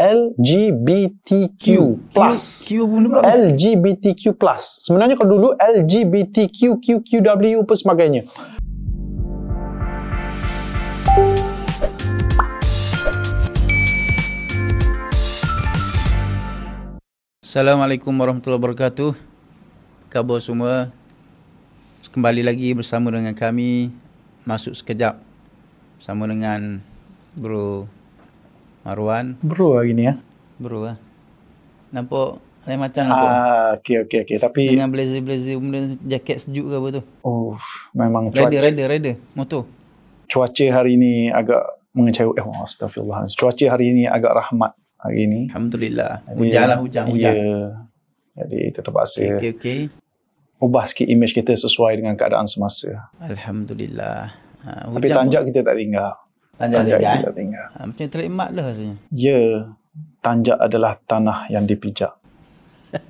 LGBTQ plus. Q pun pula. LGBTQ plus. Sebenarnya kalau dulu LGBTQQQW apa sebagainya. Assalamualaikum warahmatullahi wabarakatuh. Khabar semua. Kembali lagi bersama dengan kami masuk sekejap bersama dengan Bro Marwan. Bro hari ni ya. Bro lah. Nampak lain macam nampak. Ah, okey okey okey tapi Dengan blazer-blazer kemudian jaket sejuk ke apa tu. oh memang cuaca Rider, rider, rider. Motor. cuaca hari ni agak mengecewakan. Eh, oh, astagfirullah. Cuaca hari ni agak rahmat hari ni. Alhamdulillah. Hujan lah, hujan, hujan. Ya. Jadi kita terpaksa Okey, okey. ubah sikit image kita sesuai dengan keadaan semasa. Alhamdulillah. Ha, Tapi tanjak kita tak tinggal. Tanjak Tanjak tanjak. tak tinggal. Ha, macam trademark lah rasanya. Ya, tanjak adalah tanah yang dipijak.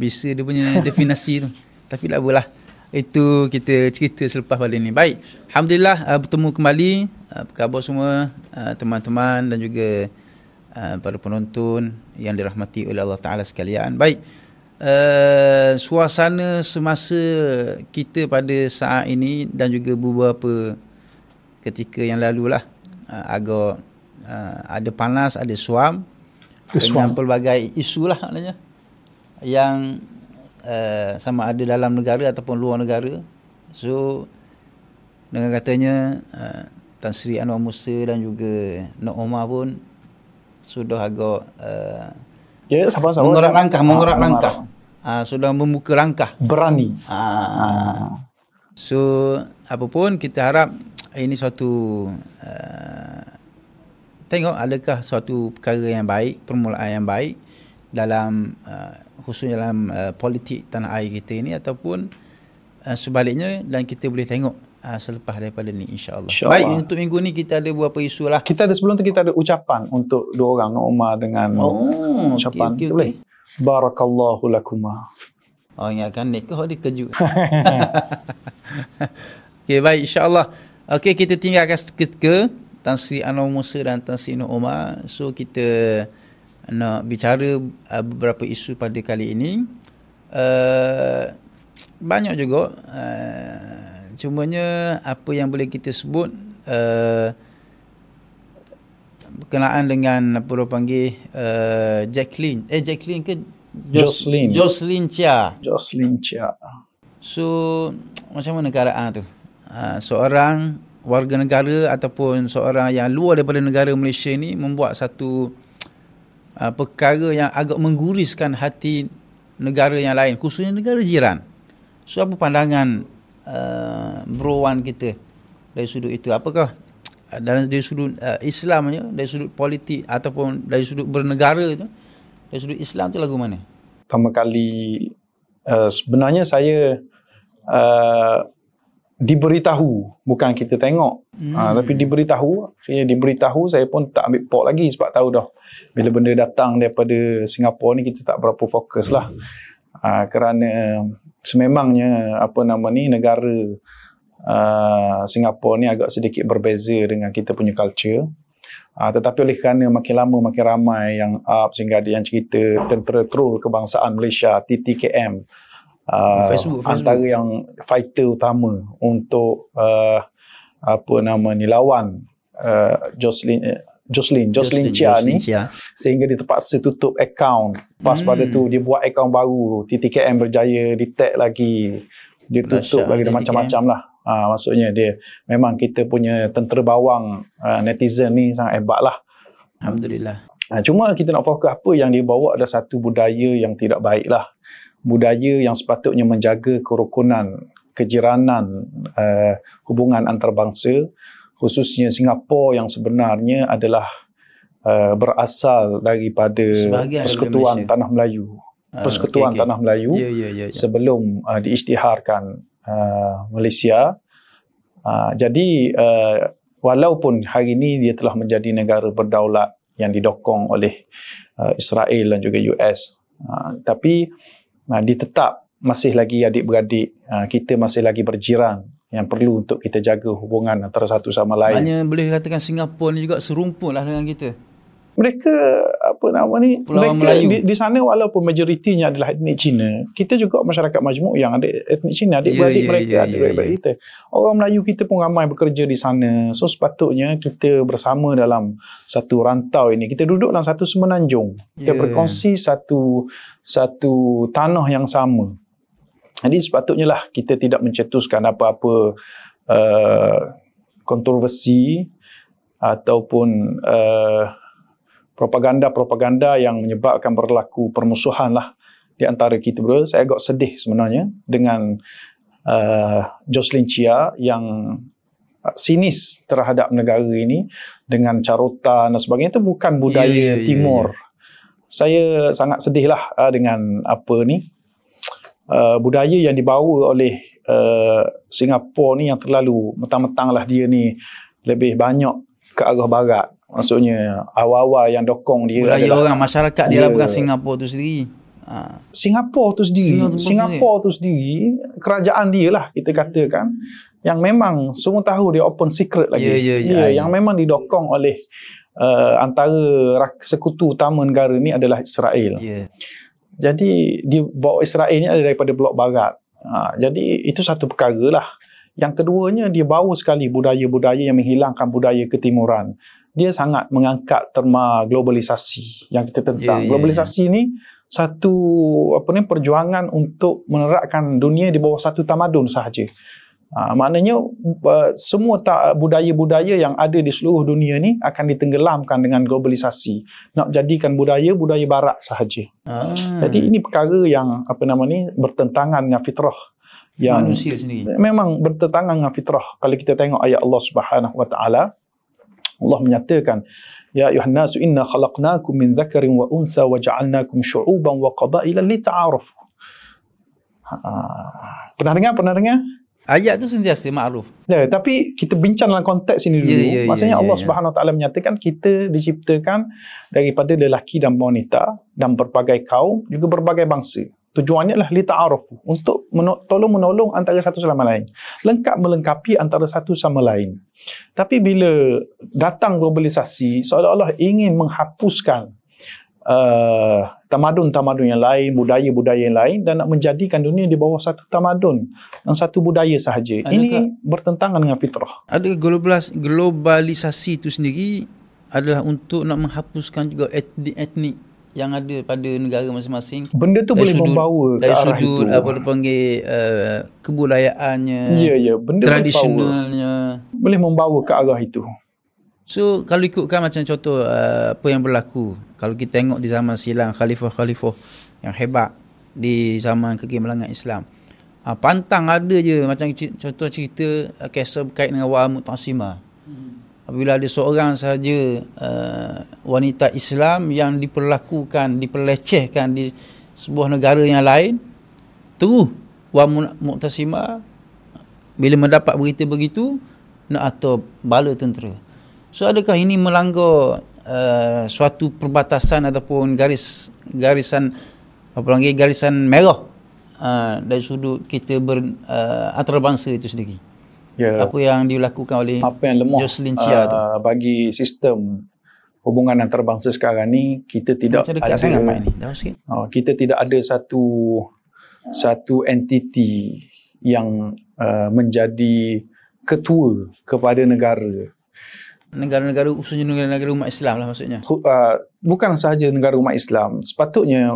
Bisa dia punya definasi tu. Tapi tak apalah. Itu kita cerita selepas pada ni. Baik. Alhamdulillah uh, bertemu kembali. Uh, apa khabar semua uh, teman-teman dan juga uh, para penonton yang dirahmati oleh Allah Taala sekalian. Baik. Uh, suasana semasa kita pada saat ini dan juga beberapa ketika yang lalu lah uh, agak uh, ada panas, ada suam dengan pelbagai isu lah maknanya yang uh, sama ada dalam negara ataupun luar negara. So dengan katanya uh, Tan Sri Anwar Musa dan juga Nok Omar pun sudah agak uh, Ya, sabar-sabar. mengorak langkah, mengorak Ah, langkah. Uh, sudah membuka langkah. Berani. Uh, so apapun kita harap ini suatu uh, tengok adakah suatu perkara yang baik, permulaan yang baik dalam uh, khususnya dalam uh, politik tanah air kita ini ataupun uh, sebaliknya dan kita boleh tengok uh, selepas daripada ni insya-Allah. InsyaAllah. Baik untuk minggu ni kita ada beberapa isu lah. Kita ada sebelum tu kita ada ucapan untuk dua orang Nok Umar dengan Oh, ucapan. okey, okey, Boleh? Barakallahu lakuma. Oh ingatkan ni kau dia kejut. Okey baik insya-Allah. Okey kita tinggalkan seketika Tan Sri Anwar Musa dan Tan Sri Nur Omar. So kita nak bicara uh, beberapa isu pada kali ini. Uh, banyak juga uh, cumanya apa yang boleh kita sebut uh, berkenaan dengan apa orang panggil uh, Jacqueline eh Jacqueline ke Jocelyn. Jocelyn Chia Jocelyn Chia. So macam mana keadaan tu? Uh, seorang warga negara ataupun seorang yang luar daripada negara Malaysia ni membuat satu uh, perkara yang agak mengguriskan hati negara yang lain khususnya negara jiran. So apa pandangan uh, Bro Wan kita dari sudut itu? Apakah uh, dari sudut uh, Islamnya, dari sudut politik ataupun dari sudut bernegara tu, dari sudut Islam tu lagu mana? Pertama kali uh, sebenarnya saya uh, diberitahu bukan kita tengok. Hmm. uh, tapi diberitahu saya diberitahu saya pun tak ambil pok lagi sebab tahu dah bila benda datang daripada Singapura ni kita tak berapa fokus lah. Uh, kerana sememangnya apa nama ni negara uh, Singapura ni agak sedikit berbeza dengan kita punya culture. Uh, tetapi oleh kerana makin lama makin ramai yang up sehingga ada yang cerita tentera troll kebangsaan Malaysia TTKM uh, Facebook, Facebook. antara yang fighter utama untuk uh, apa nama ni lawan uh, Jocelyn uh, Jocelyn Jocelyn Chia ni Chia. sehingga dia terpaksa tutup account pas Hmm. pada tu dia buat account baru TTKM berjaya detect lagi dia tutup lagi TTKM. macam-macam lah ha, maksudnya dia memang kita punya tentera bawang uh, netizen ni sangat hebat lah Alhamdulillah. Ha, cuma kita nak fokus apa yang dia bawa adalah satu budaya yang tidak baik lah. Budaya yang sepatutnya menjaga kerukunan, kejiranan, uh, hubungan antarabangsa, khususnya Singapura yang sebenarnya adalah uh, berasal daripada Sebahagian Persekutuan. Tanah Melayu. Ah, Persekutuan okey, okey. Tanah Melayu Ya, ya, ya. ya. sebelum uh, diisytiharkan uh, Malaysia. Uh, jadi uh, walaupun hari ini dia telah menjadi negara berdaulat yang didokong oleh uh, Israel dan juga US, uh, tapi uh, dia tetap masih lagi adik-beradik, uh, kita masih lagi berjiran yang perlu untuk kita jaga hubungan antara satu sama lain. Maknanya boleh katakan Singapura ni juga serumpun lah dengan kita. Mereka apa nama ni Pulau mereka Melayu. di, di sana walaupun majoritinya adalah etnik Cina kita juga masyarakat majmuk yang ada etnik Cina adik-beradik ya, mereka ya, adik ya, beradik kita. Orang Melayu kita pun ramai bekerja di sana. So sepatutnya kita bersama dalam satu rantau ini. Kita duduk dalam satu semenanjung. Kita berkongsi satu satu tanah yang sama. Jadi sepatutnya lah kita tidak mencetuskan apa-apa uh, kontroversi ataupun uh, propaganda-propaganda yang menyebabkan berlaku permusuhan lah di antara kita berdua. Saya agak sedih sebenarnya dengan uh, Jocelyn Chia yang uh, sinis terhadap negara ini dengan carutan dan sebagainya itu bukan budaya Ya, ya, ya, timur. Saya sangat sedih lah uh, dengan apa ni uh, budaya yang dibawa oleh uh, Singapura ni yang terlalu metang-metang lah dia ni lebih banyak ke arah barat. Maksudnya awal-awal yang dokong dia Budaya adalah orang masyarakat dia lah bukan Singapura tu sendiri. Ha. Singapura tu sendiri. Singapura Singapura tu sendiri, kerajaan dia lah kita katakan yang memang semua tahu dia open secret lagi. Ya, ya, ya. yang memang didokong oleh uh, antara sekutu utama negara ni adalah Israel. Ya. Jadi dia bawa Israel ni ada daripada blok barat. Ha, jadi itu satu perkara lah. Yang keduanya dia bawa sekali budaya-budaya yang menghilangkan budaya ketimuran. Dia sangat mengangkat terma globalisasi yang kita tentang. ya, globalisasi ni satu apa ni perjuangan untuk menerakkan dunia di bawah satu tamadun sahaja. Ha, maknanya uh, semua ta- budaya-budaya yang ada di seluruh dunia ni akan ditenggelamkan dengan globalisasi. Nak jadikan budaya budaya barat sahaja. Ah. Jadi ini perkara yang apa nama ni bertentangan dengan fitrah yang manusia sendiri. memang bertentangan dengan fitrah. Kalau kita tengok ayat Allah Subhanahu wa taala Allah menyatakan ya ayuhan nasu inna khalaqnakum min dhakarin wa untha wa ja'alnakum syu'uban wa qabaila lita'arafu. Ha, pernah dengar? Pernah dengar? Ayat tu sentiasa makruf. Ya, tapi kita bincang dalam konteks ini dulu. Ya, ya, ya, Maksudnya ya, Allah ya. Subhanahu Wa Taala menyatakan kita diciptakan daripada lelaki dan wanita dan berbagai kaum juga berbagai bangsa. Tujuannya adalah li ta'arufu untuk tolong menolong antara satu sama lain. Lengkap melengkapi antara satu sama lain. Tapi bila datang globalisasi seolah-olah ingin menghapuskan uh, tamadun-tamadun yang lain, budaya-budaya yang lain dan nak menjadikan dunia di bawah satu tamadun dan satu budaya sahaja. Adakah- Ini bertentangan dengan fitrah. Ada globalis, globalisasi itu sendiri adalah untuk nak menghapuskan juga etnik-etnik yang ada pada negara masing-masing. Benda tu boleh sudut- membawa ke Dari arah sudut itu. apa dia panggil uh, kebudayaannya, Ya, ya. Benda boleh membawa, tradisionalnya. boleh membawa ke arah itu. So kalau ikutkan macam contoh uh, apa yang berlaku kalau kita tengok di zaman silam khalifah-khalifah yang hebat di zaman kegemilangan Islam. Uh, pantang ada je macam contoh cerita uh, kisah berkait dengan Wa Mu'tasimah. Apabila ada seorang sahaja uh, wanita Islam yang diperlakukan, diperlecehkan di sebuah negara yang lain, terus Wa Mu- Mu'tasimah bila mendapat berita begitu nak atur bala tentera. So adakah ini melanggar uh, suatu perbatasan ataupun garis garisan apa panggil garisan merah uh, dari sudut kita ber uh, antarabangsa itu sendiri. Ya. Apa yang dilakukan oleh Apa yang lemah Jocelyn Chia tu. uh, bagi sistem hubungan antarabangsa sekarang ni kita tidak Macam dekat ada sangat mic ni. Dah sikit. uh, kita tidak ada satu satu entiti yang uh, menjadi ketua kepada negara Negara-negara khususnya negara-negara umat Islam lah maksudnya. Uh, bukan sahaja negara umat Islam sepatutnya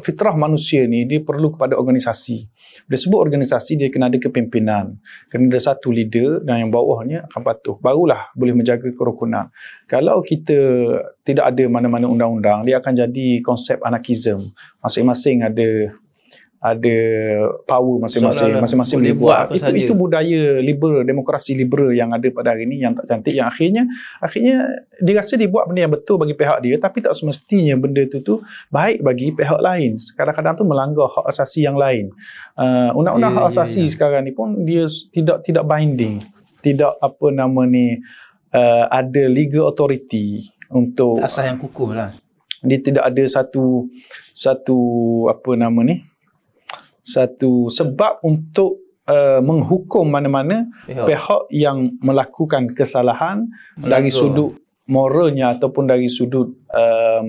fitrah manusia ni dia perlu kepada organisasi. Bila sebut organisasi dia kena ada kepimpinan. Kena ada satu leader dan yang bawahnya akan patuh. Barulah boleh menjaga kerukunan. Kalau kita tidak ada mana-mana undang-undang dia akan jadi konsep anarkism. Masing-masing ada ada power masing-masing Seolah-olah masing-masing boleh buat buat. itu itu budaya liberal demokrasi liberal yang ada pada hari ini yang tak cantik yang akhirnya akhirnya dia rasa dia buat benda yang betul bagi pihak dia tapi tak semestinya benda tu tu baik bagi pihak lain. Kadang-kadang tu melanggar hak asasi yang lain. Uh, undang-undang Ya, hak ya, asasi ya. sekarang ni pun dia tidak tidak binding. Tidak apa nama ni uh, ada legal authority untuk Asas yang kukuh lah. dia tidak ada satu satu apa nama ni satu sebab untuk uh, menghukum mana-mana Pihak. pihak yang melakukan kesalahan dari Melanggar. sudut moralnya ataupun dari sudut um,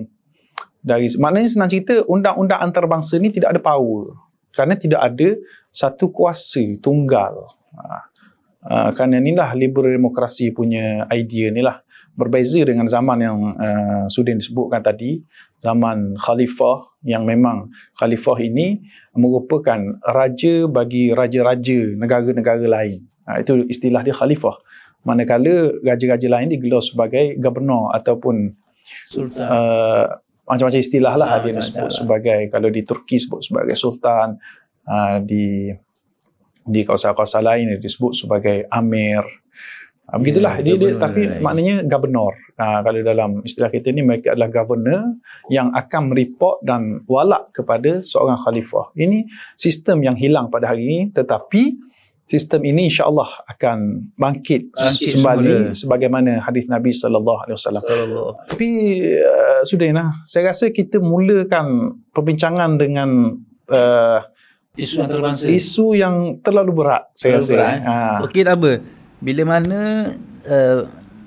dari maknanya senang cerita undang-undang antarabangsa ni tidak ada power kerana tidak ada satu kuasa tunggal. Uh, uh, kerana inilah liberal demokrasi punya idea ni lah berbeza dengan zaman yang uh, sudah disebutkan tadi zaman khalifah yang memang khalifah ini merupakan raja bagi raja-raja negara-negara lain. Ha, itu istilah dia khalifah. Manakala raja-raja lain digelar sebagai gubernur ataupun sultan. uh, macam-macam istilah lah ha, dia disebut sebagai kalau di Turki sebut sebagai sultan uh, di di kawasan-kawasan lain disebut sebagai amir begitulah yeah, dia, dia tapi right. maknanya gubernur. Ha, kalau dalam istilah kita ni mereka adalah governor yang akan mereport dan walak kepada seorang khalifah. Ini sistem yang hilang pada hari ini tetapi sistem ini insya-Allah akan bangkit, bangkit kembali sebagaimana hadis Nabi sallallahu alaihi wasallam. Tapi uh, sudah nah, saya rasa kita mulakan perbincangan dengan uh, isu antarabangsa. Isu yang terlalu berat saya terlalu rasa. Berat, eh? ha. Okey tak apa bila mana uh,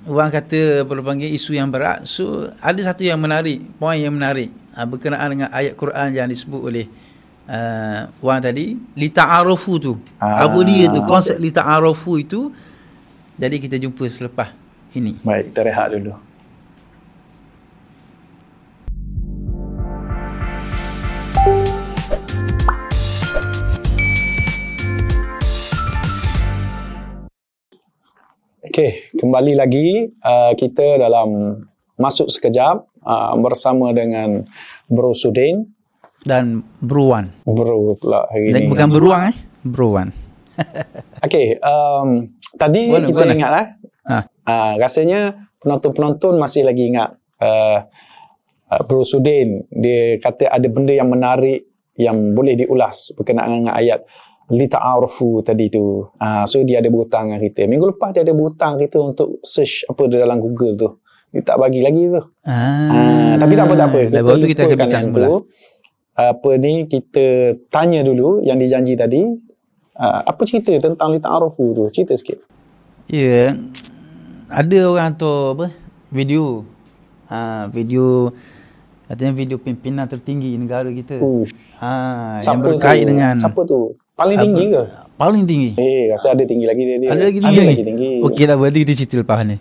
orang kata perlu panggil isu yang berat so ada satu yang menarik poin yang menarik uh, berkenaan dengan ayat Quran yang disebut oleh uh, orang tadi li ta'arufu tu. Ah. apa dia tu? Konsep li ta'arufu itu jadi kita jumpa selepas ini. Baik kita rehat dulu Okey, kembali lagi uh, kita dalam masuk sekejap uh, bersama dengan Bro Sudin dan Bro Wan. Bro pula hari dan ini. Bukan Bro Wan eh, Bro Wan. Okey, um, tadi mana, kita mana? ingat lah. Ha. Uh, rasanya penonton-penonton masih lagi ingat uh, uh, Bro Sudin dia kata ada benda yang menarik yang boleh diulas berkenaan dengan ayat li ta'arufu tadi tu. Uh, so dia ada berhutang dengan kita. Minggu lepas dia ada berhutang kita untuk search apa di dalam Google tu. Dia tak bagi lagi tu. Ah. Uh, tapi tak apa tak apa. Kita tu kita akan bincang semula. Tu. Apa ni kita tanya dulu yang dijanji tadi. Uh, apa cerita tentang li ta'arufu tu? Cerita sikit. Ya. Yeah. Ada orang tu apa? Video. Ha, video katanya video pimpinan tertinggi negara kita. Ush. Ha, yang berkait tu? dengan Siapa tu? Paling tinggi ke? Paling tinggi. Eh, rasa ada tinggi lagi dia. dia. Ada lagi tinggi. Ada lagi tinggi. Okey dah berarti kita cerita lepas ni.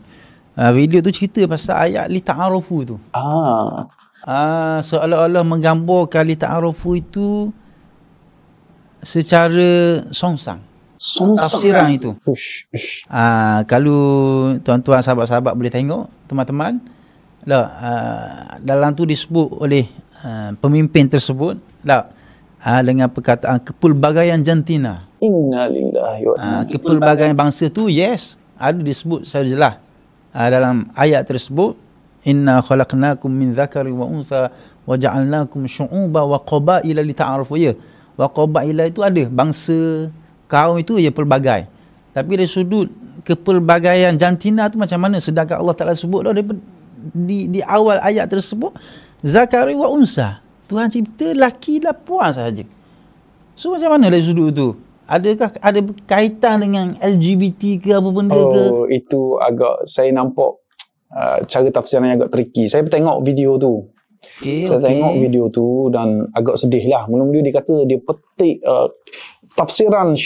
Uh, video tu cerita pasal ayat li ta'arufu tu. Ah. Ah, seolah-olah menggambarkan li ta'arufu itu secara songsang. Songsang. Tafsiran kan? itu. Ush, ush. Ah, kalau tuan-tuan sahabat-sahabat boleh tengok, teman-teman, lah, uh, dalam tu disebut oleh uh, pemimpin tersebut, lah, ha, dengan perkataan kepelbagaian jantina. Innalillahi wa inna ha, Kepelbagaian bangsa tu yes, ada disebut secara jelas. Ha, dalam ayat tersebut inna khalaqnakum min dzakari wa untha wa ja'alnakum syu'uban wa qabaila lita'arafu ya. Wa qabaila itu ada bangsa kaum itu ya pelbagai. Tapi dari sudut kepelbagaian jantina tu macam mana sedangkan Allah Taala sebut dah di di awal ayat tersebut zakari wa unsa Tuhan cipta laki dan puan sahaja. So macam mana dari sudut tu? Adakah ada kaitan dengan LGBT ke apa benda oh, ke? Oh, itu agak saya nampak uh, cara tafsiran yang agak tricky. Saya tengok video tu. Okay, saya okay. tengok video tu dan agak sedih lah. Mula-mula dia kata dia petik uh, tafsiran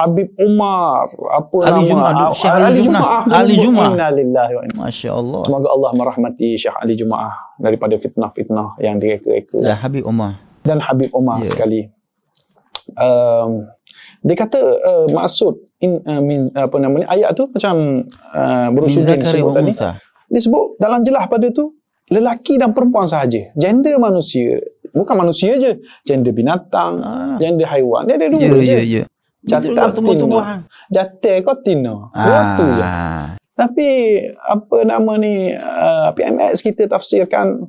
Habib Umar apa Ali nama? Jumaah, Syekh Ali, Ali Jumaah Ali Jumaah innalillahi wa inna masya-Allah. Semoga Allah merahmati Syekh Ali Jumaah daripada fitnah-fitnah yang direka-reka dan Habib Umar dan Habib Umar yeah. sekali. Um, dia kata uh, maksud in, uh, min, apa namanya ayat tu macam uh, berusulan sebut tadi. Disebut dalam jelas pada tu lelaki dan perempuan sahaja. Gender manusia bukan manusia je gender binatang ah. gender haiwan dia ada dua yeah, je yeah, yeah. Jatah tumbuh-tumbuhan. Jatah kau tino. Ah. tu je. Tapi apa nama ni uh, PMX kita tafsirkan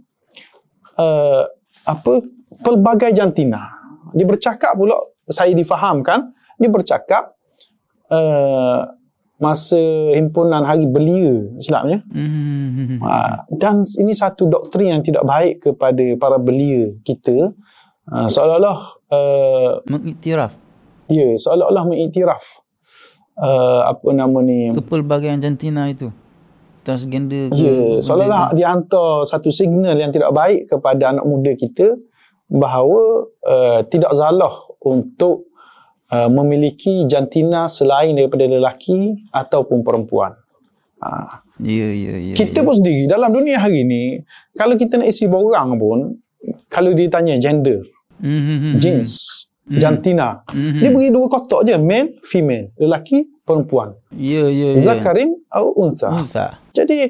uh, apa pelbagai jantina. Dia bercakap pula saya difahamkan dia bercakap uh, masa himpunan hari belia silapnya mm-hmm. ha, dan ini satu doktrin yang tidak baik kepada para belia kita. Ha, seolah-olah uh, mengiktiraf. ya seolah-olah mengiktiraf uh, apa nama ni kepelbagaian jantina itu. Transgender ke Ya, benda seolah-olah dia hantar satu signal yang tidak baik kepada anak muda kita bahawa uh, tidak salah untuk uh, memiliki jantina selain daripada lelaki ataupun perempuan. Ha. Ya, ya, ya. kita ya. pun sendiri dalam dunia hari ni kalau kita nak isi borang pun kalau ditanya gender, Hmm, hmm, hmm, jeans, jantina, hmm, dia beri dua kotak je, male, female, lelaki, perempuan. Ya, ya, ya. Zakarin atau unsa. Unsa. Jadi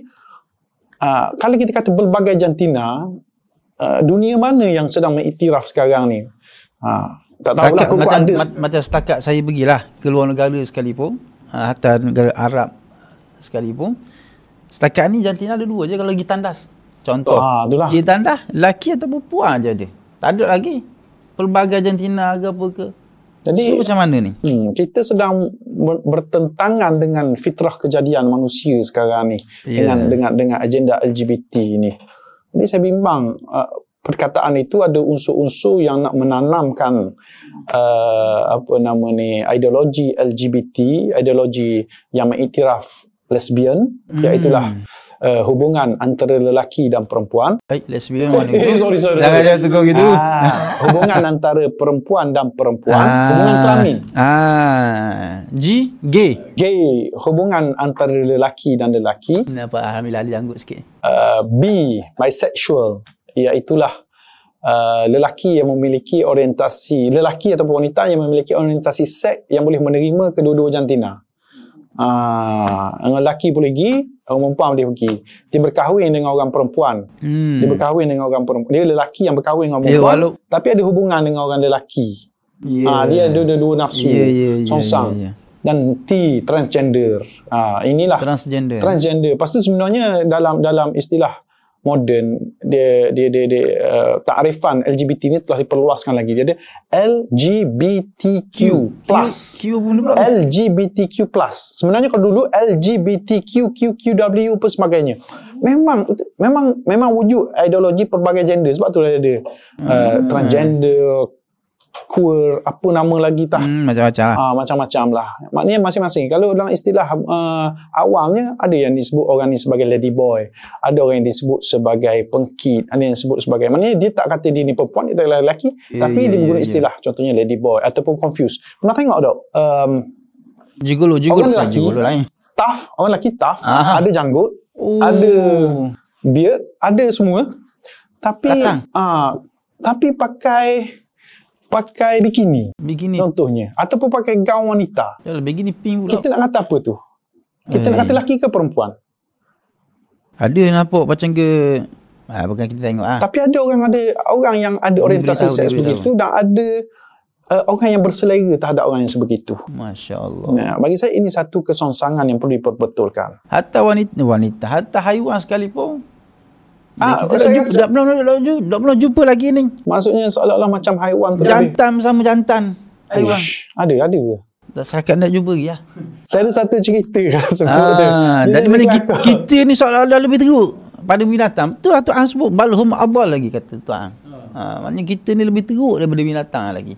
uh, kalau kita kata pelbagai jantina, uh, dunia mana yang sedang mengiktiraf sekarang ni? Uh, tak Setakat, kok macam, ada ma- macam setakat saya pergilah ke luar negara sekalipun, hatta negara Arab sekalipun, setakat ni jantina ada dua je kalau pergi tandas. Contoh, Ah, itulah. pergi tandas, lelaki atau perempuan je ada. Tak ada lagi. Pelbagai jantina ke apa ke. Jadi So, macam mana ni? Hmm, kita sedang ber- bertentangan dengan fitrah kejadian manusia sekarang ni Ya. dengan dengan dengan agenda LGBT ni. Jadi saya bimbang uh, perkataan itu ada unsur-unsur yang nak menanamkan uh, apa nama ni ideologi LGBT, ideologi yang mengiktiraf lesbian, Hmm. iaitulah uh, hubungan antara lelaki dan perempuan. Baik, lesbian mana Eh, sorry, sorry. Jangan jangan tukar gitu. Ah, hubungan antara perempuan dan perempuan, hubungan kelamin. Ah, G, gay. Gay, hubungan antara lelaki dan lelaki. Kenapa Alhamdulillah ada janggut sikit. Uh, B, bisexual, iaitulah uh, lelaki yang memiliki orientasi, lelaki ataupun wanita yang memiliki orientasi seks yang boleh menerima kedua-dua jantina. Ah, uh, lelaki boleh pergi, orang perempuan boleh pergi. Dia berkahwin dengan orang perempuan. Hmm. Dia berkahwin dengan orang perempuan. Dia lelaki yang berkahwin dengan Eh, perempuan. walau- Tapi ada hubungan dengan orang lelaki. Ya. Ah, dia ada ada dua nafsu. Ya, ya, ya, songsang. ya, ya. Dan T transgender. Ah, inilah Transgender. transgender. Lepas tu sebenarnya dalam dalam istilah moden dia dia dia, dia uh, takrifan LGBT ni telah diperluaskan lagi. Dia ada LGBTQ plus. Q pun dia pula. LGBTQ plus. Sebenarnya kalau dulu LGBTQQQW apa sebagainya. Memang memang memang wujud ideologi pelbagai gender sebab tu ada uh, transgender, queer, apa nama lagi tah. Hmm, macam-macam lah. Ah, macam-macam lah. Maknanya masing-masing. Kalau dalam istilah uh, awamnya, ada yang disebut orang ni sebagai lady boy. Ada orang yang disebut sebagai pengkit. Ada yang disebut sebagai... Maknanya dia tak kata dia ni perempuan, dia lelaki. Ya, tapi ya, dia ya, menggunakan ya. istilah. Contohnya lady boy ataupun confused. Pernah tengok tak? Um, Jigolo, jigolo. Orang lelaki. Jigolo lain. tough. Orang lelaki tough. Aha. Ada janggut. Oh. Ada beard. Ada semua. Tapi... Ah, tapi pakai... Pakai bikini. Begini. Contohnya. Ataupun pakai gaun wanita. Dah lah, begini pink pula. Kita nak kata apa tu? Kita nak Eh. kata lelaki ke perempuan? Ada nampak macam ke... Ah, bukan kita tengok ah. Tapi ada orang ada orang yang ada Dia orientasi beritahu, seks begitu dan ada uh, orang yang berselera terhadap orang yang sebegitu. Masya Allah. Nah, bagi saya ini satu kesongsangan yang perlu diperbetulkan. Hatta wanita, wanita, hatta haiwan sekalipun. Ah, kita saya jumpa, rasa- dah, belum, dah, dah, dah, belum jumpa lagi ni. Maksudnya seolah-olah macam haiwan tu. Jantan sama jantan. Haiwan. Uish, ada, ada ke? Dah sakat nak jumpa lagi lah. Saya ada satu cerita. Ah, dari mana kita, kita ni seolah-olah lebih teruk pada binatang. Tu lah Tuhan sebut balhum adal lagi kata Tuhan. Ha, maknanya kita ni lebih teruk daripada binatang lagi.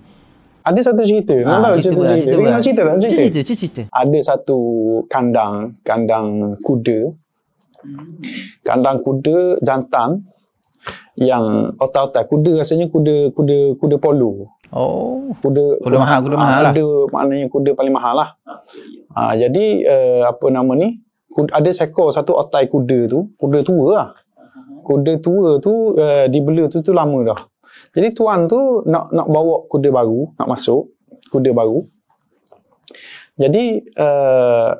Ada satu cerita. Nak tahu cerita cerita. Cerita tak? Cerita, Cerita. cerita, cerita. Ada satu kandang, kandang kuda. Kandang kuda jantan yang otak-otak kuda rasanya kuda kuda kuda polo. Oh. kuda Kuda mahal, kuda ah, mahal lah. kuda maknanya kuda paling mahal lah ah, jadi uh, apa nama ni kuda, ada seekor satu otai kuda tu kuda tua lah kuda tua tu uh, dibela tu tu lama dah jadi tuan tu nak nak bawa kuda baru nak masuk kuda baru jadi uh,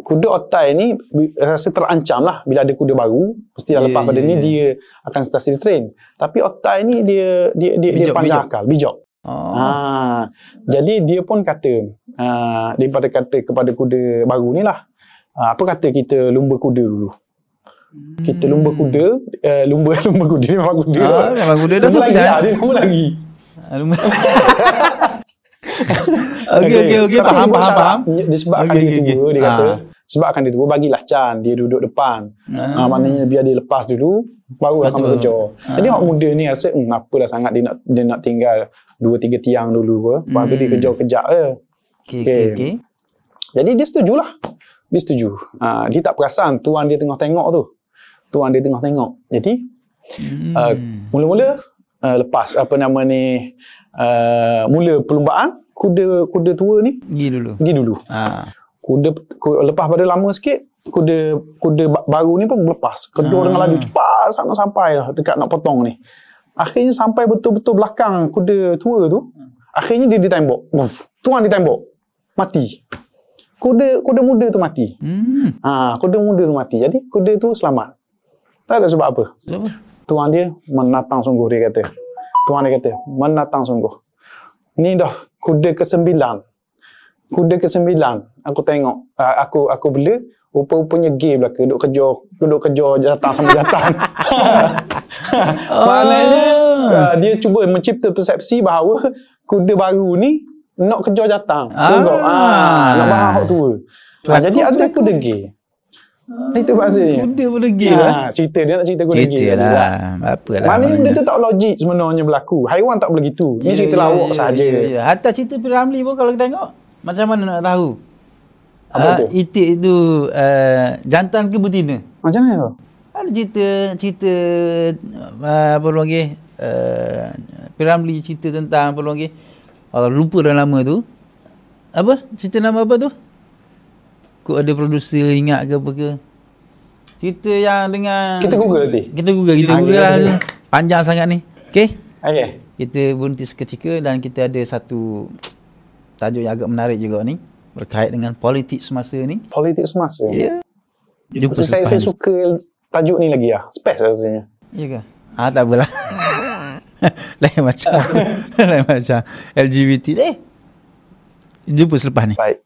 kuda otai ni rasa terancam lah bila ada kuda baru. Mesti Ya, lepas pada ya, ni dia akan start train. Tapi otai ni dia dia dia, dia Bijak, panjang bijak. akal bijak. Oh. Ha, jadi dia pun kata uh, daripada kata kepada kuda baru ni lah uh, apa kata kita lumba kuda dulu? Kita lumba kuda uh, lumba lumba kuda ni memang kuda. Ah, memang kuda dah Lumba tu lagi dah. lah dia lumba lagi Okey okey okey faham faham faham. disebabkan dia okey, tua okey. dia kata Ah. sebabkan dia tua bagilah Chan dia duduk depan Ah. ah. maknanya biar dia lepas dulu baru akan bekerja jadi orang muda ni rasa hmm, apalah sangat dia nak dia nak tinggal dua tiga tiang dulu ke lepas tu dia Hmm. kejar-kejar je Okey Okey. okey okey. Jadi dia setujulah. dia setuju. Uh, dia tak perasan tuan dia tengah tengok tu. Tuan dia tengah tengok. Jadi, Hmm. uh, mula-mula uh, lepas apa nama ni uh, mula perlumbaan kuda kuda tua ni Pergi dulu. pergi dulu. Ah. Kuda, kuda lepas pada lama sikit kuda kuda ba- baru ni pun lepas. Kedua Ah. dengan laju cepat sangat sampai dah dekat nak potong ni. Akhirnya sampai betul-betul belakang kuda tua tu. Akhirnya dia ditembok. Uf, tuan ditembok. Mati. Kuda kuda muda tu mati. Hmm. Ha, kuda muda tu mati. Jadi kuda tu selamat. Tak ada sebab apa. Apa? Tuan dia menatang sungguh dia kata. Tuan dia kata, menatang sungguh. Ni dah kuda ke-9. Kuda ke-9 aku tengok. Uh, aku aku bela rupa-rupanya gay belaka duk kejar duk kejar jatang sama jatang. Maknanya uh, dia cuba mencipta persepsi bahawa kuda baru ni nak kejar jatang. Ah. Tengok. Ah, nak hak tua. Ha, jadi ada kuda gay. Itu maksudnya. Kuda pun lagi lah. Ha, cerita dia nak cerita kuda gay. Cerita lah. Apa lah. Maknanya benda tu tak logik sebenarnya berlaku. Haiwan tak boleh gitu. Ni cerita lawak saja. Ya, ya. Hatta cerita Piramli pun kalau kita tengok, macam mana nak tahu? Apa Ah, tu? Itik itu uh, jantan ke betina? Macam mana tu? Ada cerita cerita uh, apa orang panggil uh, Piramli cerita tentang apa orang panggil oh, lupa dah nama tu. Apa? Cerita nama apa tu? Kok ada producer ingat ke apa ke? Cerita yang dengan Kita Google nanti. Kita Google, kita Ah, Google kita lah. Google. Panjang sangat ni. Okey? Okey. Kita berhenti seketika dan kita ada satu tajuk yang agak menarik juga ni berkait dengan politik semasa ni. Politik semasa. Ya. Jumpa saya, saya suka tajuk ni lagi lah. Space rasanya. Ya ke? Ah tak apalah. Lain macam. Lain macam LGBT eh. Jumpa selepas ni. Baik.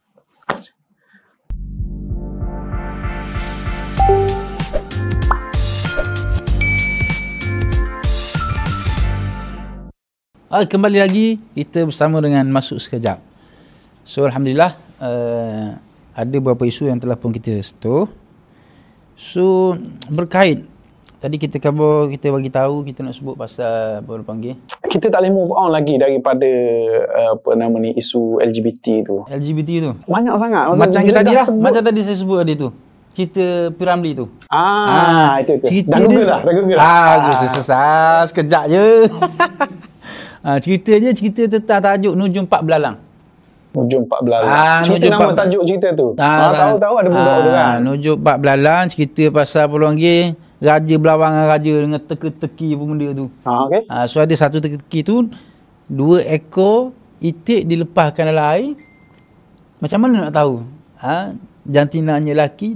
Ah, kembali lagi kita bersama dengan masuk sekejap. So alhamdulillah uh, ada beberapa isu yang telah pun kita sentuh. So berkait tadi kita khabar kita bagi tahu kita nak sebut pasal apa orang panggil Kita tak boleh move on lagi daripada uh, apa nama ni isu LGBT tu. LGBT tu. Banyak sangat. Maksud Macam bila kita tadi dah lah, sebut- macam tadi saya sebut tadi tu. Cerita Piramli tu. Ah, itu itu. cerita Dah Google dia- dah, dah Google. Ah, aku sesat sekejap je. ah, cerita je cerita tentang tajuk Nujum Pak Belalang. Ujung 14. Ah, cerita Nujum nama Pak- tajuk cerita tu. Ah, Ah, tahu tahu ada budak tu kan. Nujum Pak Belalang cerita pasal orang panggil raja belawang dengan raja dengan teka-teki apa benda tu. Ah, okey. Ah, so ada satu teka-teki tu dua ekor itik dilepaskan dalam air. Macam mana nak tahu? Ha, jantinanya lelaki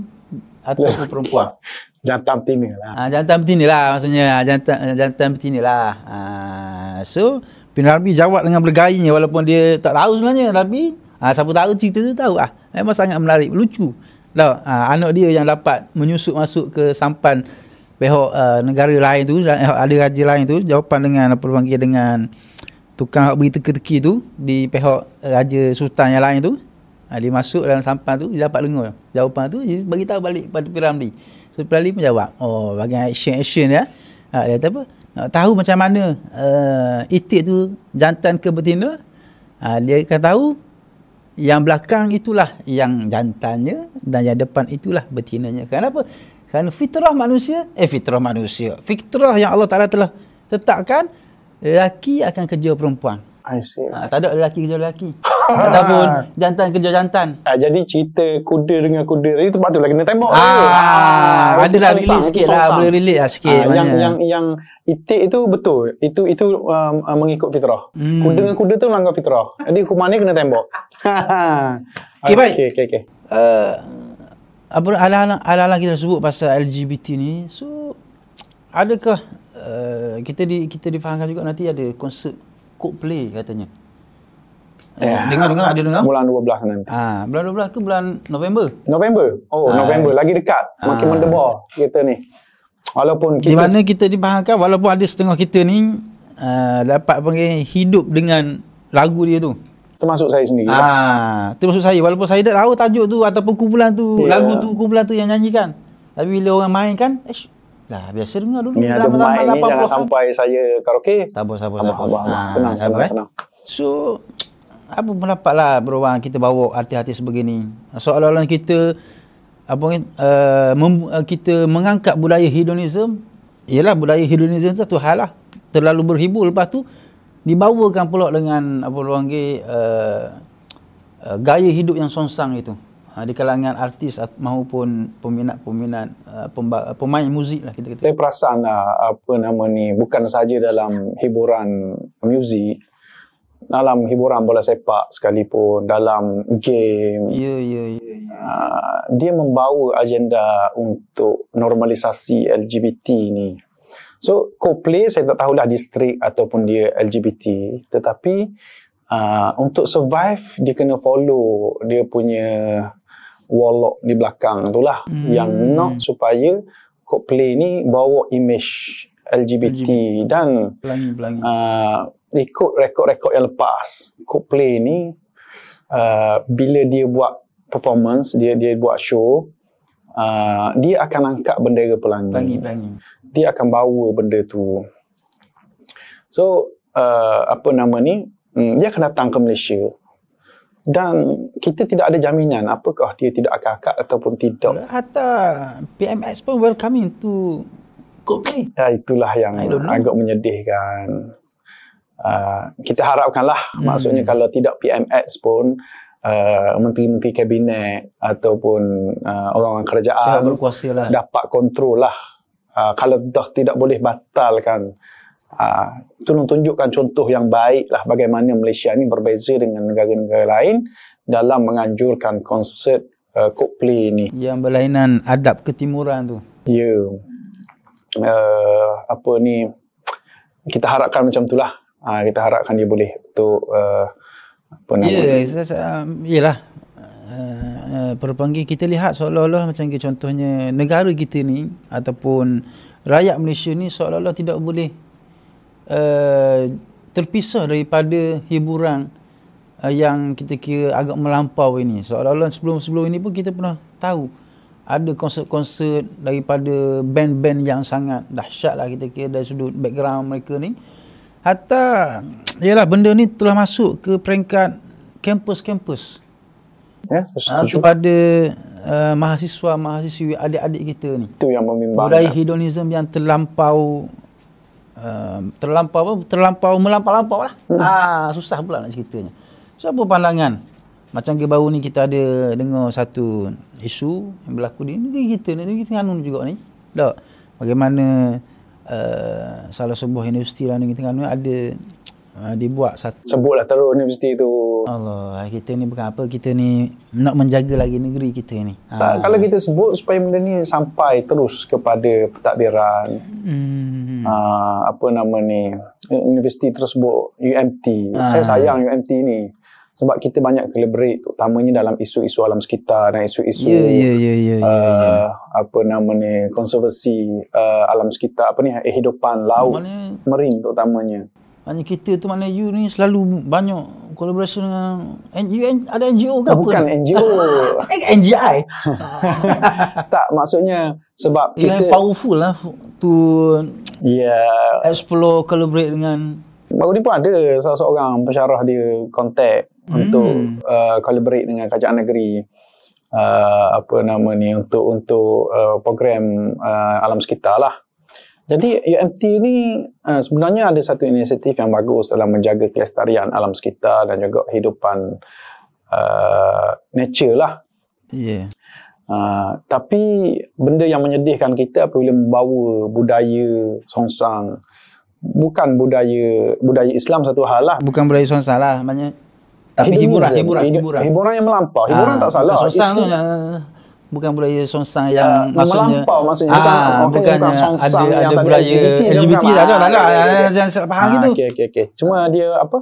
atau perempuan? Jantan betina lah. Ah, jantan betina lah maksudnya. Ah, Jantan jantan betina lah. Ah, so Pinarbi jawab dengan bergayanya walaupun dia tak tahu sebenarnya tapi ah, siapa tahu cerita tu tahu ah. Memang sangat menarik, lucu. Tahu, ah, anak dia yang dapat menyusup masuk ke sampan pihak uh, negara lain tu, ada raja lain tu, jawapan dengan apa panggil dengan tukang hak beri teka-teki tu di pihak raja sultan yang lain tu. Ha, dia masuk dalam sampan tu, dia dapat dengar jawapan tu, dia bagi tahu balik pada Piramli. So Piramli pun jawab, oh bagian action-action ya. Ha, dia kata apa? Nak tahu macam mana uh, itik tu jantan ke betina? Ha, dia akan tahu yang belakang itulah yang jantannya dan yang depan itulah betinanya. Kenapa? Kerana fitrah manusia, eh fitrah manusia, fitrah yang Allah Ta'ala telah tetapkan, lelaki akan kerja perempuan. I see. Ha, tak ada lelaki kerja lelaki. Ataupun jantan kerja jantan. Ah, jadi cerita kuda dengan kuda tadi tu patutlah kena tembok. Ah, Ah, ada lah relate sikit lah, boleh relate lah sikit. Ah, yang yang yang itik itu betul. Itu itu um, uh, mengikut fitrah. Hmm. Kuda dengan kuda tu melanggar fitrah. Jadi hukuman ni kena tembok. Okey, baik. Okey okey okey. uh, apa ala-ala kita sebut pasal LGBT ni so adakah uh, kita di kita difahamkan juga nanti ada Coldplay katanya Ya. Eh, dengar-dengar ada dengar Bulan 12 nanti. ah bulan 12 ke bulan November November. Oh, Ah. November lagi dekat. Makin Ah. mendebar kita ni. Walaupun di kita mana kita difahamkan walaupun ada setengah kita ni uh, dapat panggil hidup dengan lagu dia tu termasuk saya sendiri. Ah, termasuk saya walaupun saya tak tahu tajuk tu ataupun kumpulan tu, Ya. lagu tu kumpulan tu yang nyanyikan. Tapi bila orang main kan, ish, lah biasa dengar dulu Ni ada mic ni jangan 80-an. sampai saya karaoke. Sabar sabar sabar. abang, abang. Ah, Tenang, sabar tenang, eh. tenang. So apa pendapat lah beruang kita bawa artis-artis sebegini. Soalan-soalan kita apa uh, mem, uh, kita mengangkat budaya hedonism ialah budaya hedonism tu satu hal lah terlalu berhibur lepas tu dibawakan pula dengan apa orang panggil uh, uh, gaya hidup yang songsang itu uh, di kalangan artis maupun peminat-peminat uh, pemba- pemain muzik lah kita kata. Saya perasan lah apa nama ni bukan saja dalam hiburan muzik dalam hiburan bola sepak sekalipun dalam game. Ya ya ya uh, dia membawa agenda untuk normalisasi LGBT ni. So Coldplay saya tak tahulah distrik ataupun dia LGBT tetapi uh, untuk survive dia kena follow dia punya warlock di belakang tu lah hmm. yang nak supaya Coldplay ni bawa image LGBT, LGBT. dan pelangi-pelangi. Uh, ikut rekod-rekod yang lepas Coldplay ni uh, bila dia buat performance dia dia buat show uh, dia akan angkat bendera pelangi. Pelangi-pelangi dia akan bawa benda tu. So, uh, apa nama ni, um, dia akan datang ke Malaysia dan kita tidak ada jaminan apakah dia tidak akan akad ataupun tidak. Hatta PMX pun welcoming to Coldplay. Ya, itulah yang agak menyedihkan. Uh, kita harapkanlah hmm. maksudnya kalau tidak PMX pun uh, menteri-menteri kabinet ataupun uh, orang-orang kerajaan lah. dapat kontrol lah uh, kalau dah tidak boleh batalkan uh, tolong tunjukkan contoh yang baik lah bagaimana Malaysia ni berbeza dengan negara-negara lain dalam menganjurkan konsert uh, Coldplay ni. Yang berlainan adab ketimuran tu. Ya. Yeah. uh, apa ni kita harapkan macam tu lah. Uh, kita harapkan dia boleh untuk uh, apa nama yeah, ya yalah uh, perpanggil kita lihat seolah-olah macam contohnya negara kita ni ataupun rakyat Malaysia ni seolah-olah tidak boleh uh, terpisah daripada hiburan uh, yang kita kira agak melampau ini seolah-olah sebelum-sebelum ini pun kita pernah tahu ada konsert-konsert daripada band-band yang sangat dahsyat lah kita kira dari sudut background mereka ni hatta yalah benda ni telah masuk ke peringkat kampus-kampus Ya, uh, kepada uh, mahasiswa mahasiswi adik-adik kita ni. Itu yang membimbangkan. Budaya hedonism yang terlampau uh, terlampau apa? Terlampau melampau-lampau lah. Hmm. Ah, susah pula nak ceritanya. So apa pandangan? Macam ke baru ni kita ada dengar satu isu yang berlaku di negeri kita, negeri kita Terengganu juga ni. Tak. Bagaimana uh, salah sebuah universiti dalam negeri Terengganu ada uh, dibuat satu sebutlah terus universiti tu Allah kita ni bukan apa kita ni nak menjaga lagi negeri kita ni tak, ha. kalau kita sebut supaya benda ni sampai terus kepada pentadbiran hmm. uh, apa nama ni universiti tersebut UMT ha. saya sayang UMT ni sebab kita banyak collaborate terutamanya dalam isu-isu alam sekitar dan isu-isu yeah, yeah, yeah, yeah, yeah, yeah. apa nama ni konservasi uh, alam sekitar apa ni kehidupan laut Mana... marine terutamanya Maknanya kita tu mana you ni selalu banyak collaboration dengan you ada NGO ke apa? Bukan NGO. NGI. tak, maksudnya sebab you kita powerful lah to yeah. explore collaborate dengan Baru ni pun ada salah seorang pensyarah dia contact hmm. untuk uh, collaborate dengan kerajaan negeri uh, apa nama ni untuk untuk uh, program uh, alam sekitar lah. Jadi UMT ni uh, sebenarnya ada satu inisiatif yang bagus dalam menjaga kelestarian alam sekitar dan juga kehidupan uh, nature lah. Yeah. Uh, tapi benda yang menyedihkan kita apabila membawa budaya songsang bukan budaya budaya Islam satu hal lah. Bukan budaya songsang lah. Maknanya, tapi hiburan, hiburan, hiburan. Hiburan yang melampau. Hiburan ha, tak salah. Songsang tu bukan budaya songsang ya, yang ya, maksudnya melampau maksudnya. Bukan ah, bukan bukan songsang ada, yang ada budaya LGBT, LGBT tak ada tak ada jangan salah faham gitu. okey okey okey. Cuma dia apa?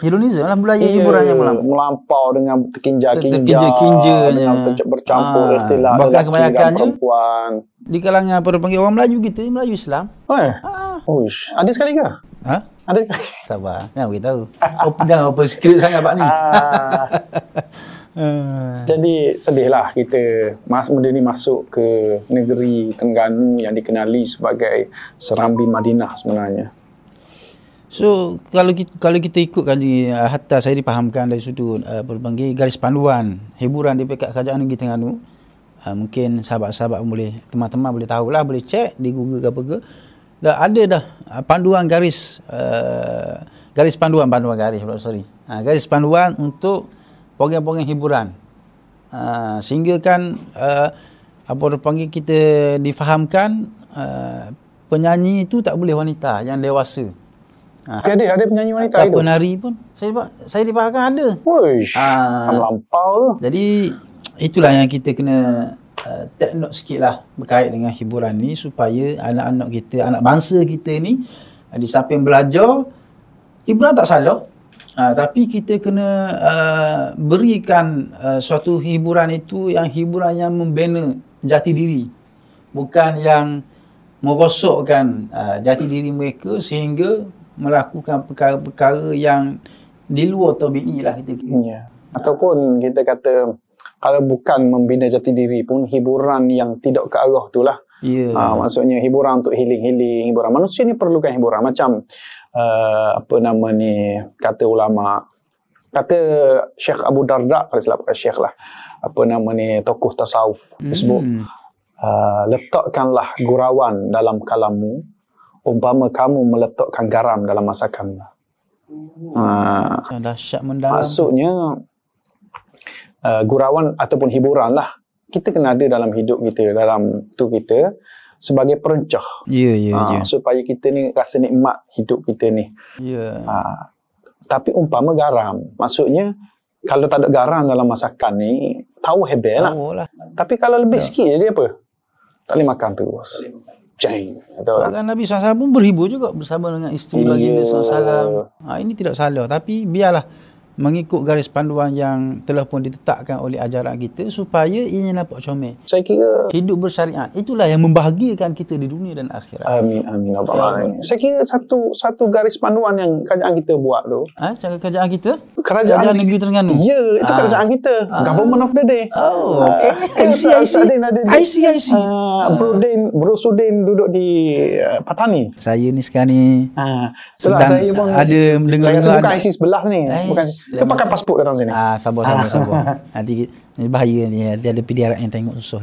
Hedonism lah budaya hiburan yang melampau. melampau dengan terkinja-kinja terkinja dengan bercampur ah, istilah bahkan kebanyakannya perempuan. di kalangan apa panggil orang Melayu kita Melayu Islam. Oh, eh? ah. Uish. ada sekali ke? Ha? Ada sekali sabar jangan beritahu. Jangan apa skrip sangat pak ni ah. Jadi sedihlah kita mas benda ni masuk ke negeri Terengganu yang dikenali sebagai Serambi Madinah sebenarnya. So kalau kita, kalau kita ikut kali uh, hatta saya dipahamkan dari sudut uh, berbagai garis panduan hiburan di pihak kerajaan negeri Terengganu uh, mungkin sahabat-sahabat boleh teman-teman boleh tahulah boleh cek di Google ke apa ke dah ada dah uh, panduan garis uh, garis panduan panduan garis sorry uh, garis panduan untuk program-program hiburan uh, sehingga kan uh, apa orang panggil kita difahamkan uh, penyanyi itu tak boleh wanita yang dewasa Ha. Ada ada penyanyi wanita itu. penari pun saya saya dibahagikan ada. Wish. Ha. Melampau tu. Jadi itulah yang kita kena uh, take note sikit lah berkait dengan hiburan ni supaya anak-anak kita, anak bangsa kita ni uh, di samping belajar hiburan tak salah. Uh, tapi kita kena uh, berikan uh, suatu hiburan itu yang hiburan yang membina jati diri. Bukan yang merosokkan uh, jati diri mereka sehingga melakukan perkara-perkara yang di luar tabi'i lah kita kira. Ya. Ataupun kita kata kalau bukan membina jati diri pun hiburan yang tidak ke arah tu lah. Ya. Ha, maksudnya hiburan untuk healing-healing, hiburan. Manusia ni perlukan hiburan. Macam uh, apa nama ni kata ulama. Kata Syekh Abu Darda, kalau silap kata Syekh lah. Apa nama ni tokoh tasawuf. Hmm. Sebut, uh, letakkanlah gurauan dalam kalammu umpama kamu meletakkan garam dalam masakan. Hmm. Ha, dahsyat mendalam. Maksudnya uh, gurauan ataupun hiburan lah. Kita kena ada dalam hidup kita, dalam tu kita sebagai perencah. Ya, ya, ha, ya. Supaya kita ni rasa nikmat hidup kita ni. Ya. Ha, tapi umpama garam. Maksudnya kalau tak ada garam dalam masakan ni, tahu hebel lah. lah. Tapi kalau lebih ya. sikit je dia apa? Tak boleh makan terus. Ceng. Bahkan Nabi SAW pun berhibur juga bersama dengan isteri baginda SAW. Ha, ini tidak salah. Tapi biarlah mengikut garis panduan yang telah pun ditetapkan oleh ajaran kita supaya ia nampak comel. Saya kira hidup bersyariat itulah yang membahagiakan kita di dunia dan akhirat. Amin amin amin. Saya kira satu satu garis panduan yang kerajaan kita buat tu. Ah, ha, kerajaan kita? Kerajaan, kerajaan negeri Terengganu. Ya, itu ha. kerajaan kita. Ha. Government of the day. Oh, okay. Uh, I see, I see. I see, I see. Uh, Bro Din, Bro Sudin duduk di uh, Patani. Saya ni sekarang ni. Ha. Sedang saya pun ada mendengar saya bukan IC sebelah ni. Bukan kita pakai pasport datang sini. Ah, sabar, sabar, sabar. Nanti ni bahaya ni. Dia ada PDR yang tengok susah.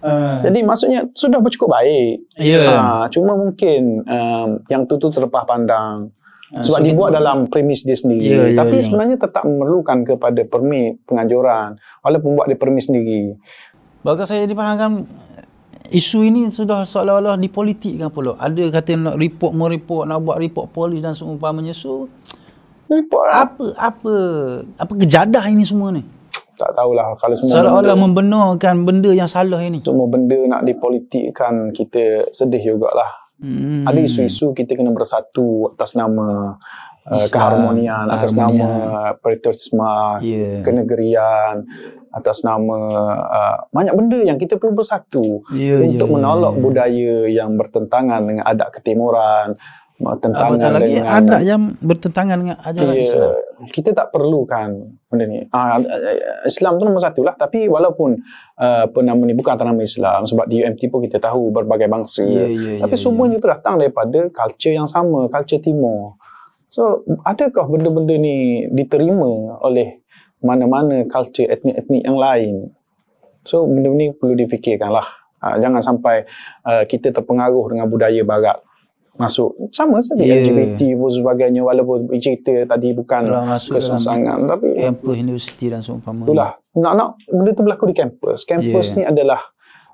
Uh, Jadi maksudnya sudah bercukup baik. Ya. Yeah. Uh, cuma mungkin um, yang tu tu terlepas pandang. Uh, sebab so dibuat dalam premis dia sendiri. Yeah, yeah, Tapi yeah. sebenarnya tetap memerlukan kepada permit penganjuran. Walaupun buat dia permit sendiri. Bagi saya dipahamkan isu ini sudah seolah-olah dipolitikkan pula. Ada kata nak report mereport, nak buat report polis dan seumpamanya. So, report lah. apa apa apa kejadah ini semua ni? Tak tahulah kalau semua seolah-olah membenarkan benda yang salah ini. Semua benda nak dipolitikkan kita sedih jugalah. Hmm. Ada isu-isu kita kena bersatu atas nama uh, keharmonian, atas nama patriotisme, yeah. kenegerian, atas nama uh, banyak benda yang kita perlu bersatu yeah, untuk yeah, menolak yeah. budaya yang bertentangan dengan adat ketimuran bertentangan dengan lagi adat yang bertentangan dengan ajaran yeah, Islam. Kita tak perlukan benda ni. Uh, Islam tu nombor satu lah. Tapi walaupun uh, apa nama ni bukan atas nama Islam sebab di UMT pun kita tahu berbagai bangsa. Yeah, yeah, tapi yeah, semuanya yeah. tu datang daripada culture yang sama, culture timur. So, adakah benda-benda ni diterima oleh mana-mana culture etnik-etnik yang lain. So benda ni perlu difikirkan lah. Uh, jangan sampai uh, kita terpengaruh dengan budaya barat masuk sama saja yeah. LGBT pun sebagainya walaupun cerita tadi bukan kesesangan tapi kampus universiti dan seumpama itulah nak-nak benda tu berlaku di kampus kampus yeah. ni adalah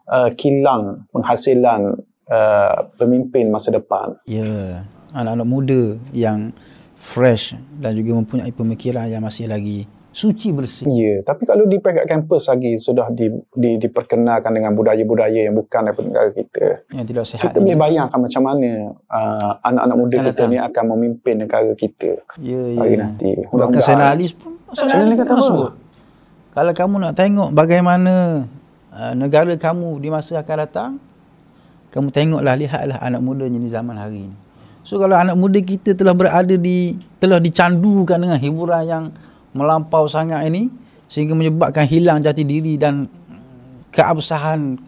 uh, kilang penghasilan uh, pemimpin masa depan ya yeah. Anak-anak muda yang fresh dan juga mempunyai pemikiran yang masih lagi suci bersih. Ya, tapi kalau di peringkat kampus lagi sudah di, di, diperkenalkan dengan budaya-budaya yang bukan daripada negara kita. Yang tidak sehat. Kita boleh bayangkan macam mana uh, anak-anak muda kita ni akan memimpin negara kita. Ya, ya. Hari nanti. Bahkan Senalis pun. Senalis kata apa? Kalau kamu nak tengok bagaimana uh, negara kamu di masa akan datang, kamu tengoklah, lihatlah anak mudanya di zaman hari ini. So kalau anak muda kita telah berada di, telah dicandukan dengan hiburan yang melampau sangat ini sehingga menyebabkan hilang jati diri dan keabsahan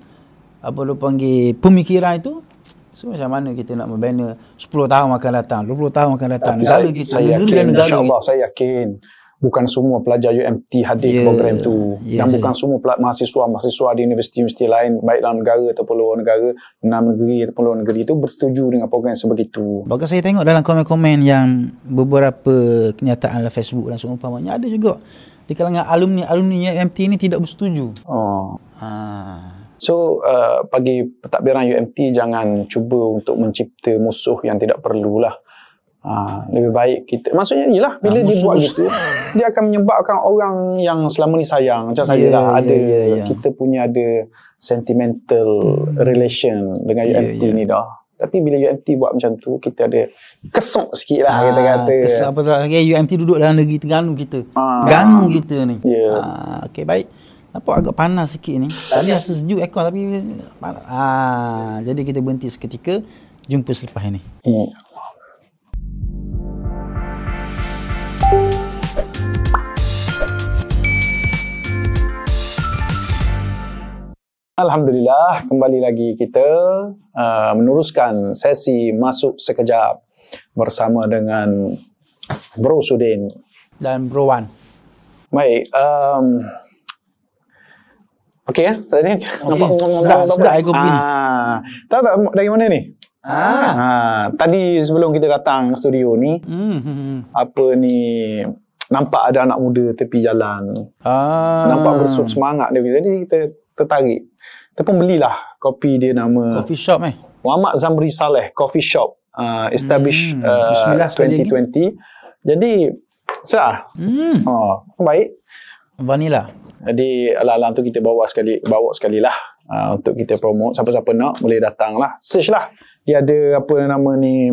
apa lu panggil pemikiran itu so macam mana kita nak membina? 10 tahun akan datang 20 tahun akan datang negara kita saya negara yakin, negara. insyaallah saya yakin bukan semua pelajar UMT hadir yeah, program tu ya, dan saya- bukan semua pela- mahasiswa-mahasiswa di universiti-universiti lain baik dalam negara ataupun luar negara dalam negeri ataupun luar negeri itu bersetuju dengan program sebegitu Bahkan saya tengok dalam komen-komen yang beberapa kenyataan dalam Facebook dan seumpamanya ada juga di kalangan alumni-alumni UMT ni tidak bersetuju. oh. Ha. So uh, bagi pentadbiran UMT jangan cuba untuk mencipta musuh yang tidak perlulah. Uh, lebih baik kita maksudnya ni lah bila Ah, dia buat gitu dia akan menyebabkan orang yang selama ni sayang macam saya Ya, lah ada ya, ya, ya. kita punya ada sentimental relation dengan Ya, UMT ya. ni dah tapi bila UMT buat macam tu kita ada kesok sikit lah kita kata Ah, kes- apa tu lagi UMT duduk dalam negeri Terengganu kita. Ah. Ganu kita ni. Ya. Ah, okey baik. Nampak agak panas sikit ni. Tadi rasa sejuk aircon tapi panas. Ah, jadi kita berhenti seketika. Jumpa selepas ini. Hmm. Alhamdulillah, kembali lagi kita uh, meneruskan sesi masuk sekejap bersama dengan Bro Sudin. Dan Bro Wan. Baik, um, Okey ya, tadi nampak sedap air kopi ni. Ah, tahu tak dari mana ni? Ah. Ah, tadi sebelum kita datang studio ni, Hmm. hmm, hmm. apa ni nampak ada anak muda tepi jalan. Ah. Nampak bersuk semangat dia. Jadi kita tertarik. Kita pun belilah kopi dia nama Coffee shop eh. Muhammad Zamri Saleh Coffee Shop. Uh, established Hmm, uh, bismillah sekali lagi. 2020. Jadi sedap. Hmm. Oh, baik. Vanilla. Jadi ala-ala tu kita bawa sekali bawa sekali lah uh, untuk kita promote. Siapa-siapa nak boleh datang lah. Search lah. Dia ada apa nama ni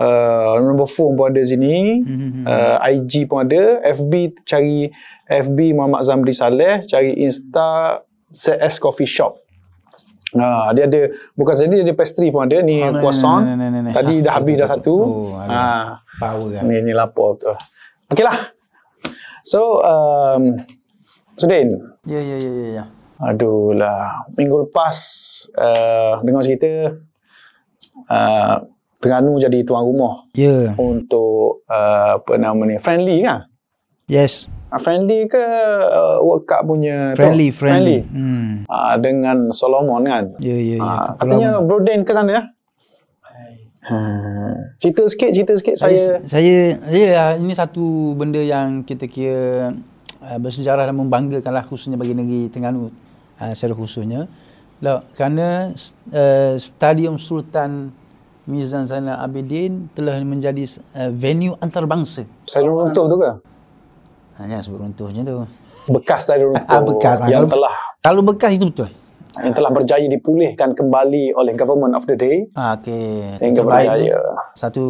uh, nombor phone pun ada sini. Hmm. Uh, IG pun ada. FB cari FB Muhammad Zamri Saleh. Cari Insta CS Coffee Shop. Ha, dia ada bukan saja dia ada pastry pun ada ni Oh, croissant. ni, ni, ni, ni. Tadi Ah, dah betul, habis dah satu. Oh, ha, Power kan. ni ni lapar betul. Okeylah. So um, Sudin, Ya, ya, ya, ya. ya. Aduh lah. Minggu lepas uh, dengar cerita uh, Terengganu jadi tuan rumah Ya. untuk uh, apa nama ni friendly kan? Yes. Uh, friendly ke uh, World Cup punya tu? Friendly, friendly. Hmm. Uh, dengan Solomon kan? Ya, ya, ya. Uh, katanya Bro Dan ke sana ya? Hmm. Cerita sikit, cerita sikit saya. saya saya ini satu benda yang kita kira uh, bersejarah dan membanggakan lah khususnya bagi negeri Terengganu uh, secara khususnya lah, kerana uh, Stadium Sultan Mizan Zainal Abidin telah menjadi uh, venue antarabangsa. Saya runtuh tu ke? Ha, jangan sebut runtuhnya tu. Bekas saya runtuh Ah, bekas. yang Kalau- telah Kalau bekas itu betul. yang telah berjaya dipulihkan kembali oleh government of the day Ah, okey. hingga Terbaik berjaya. satu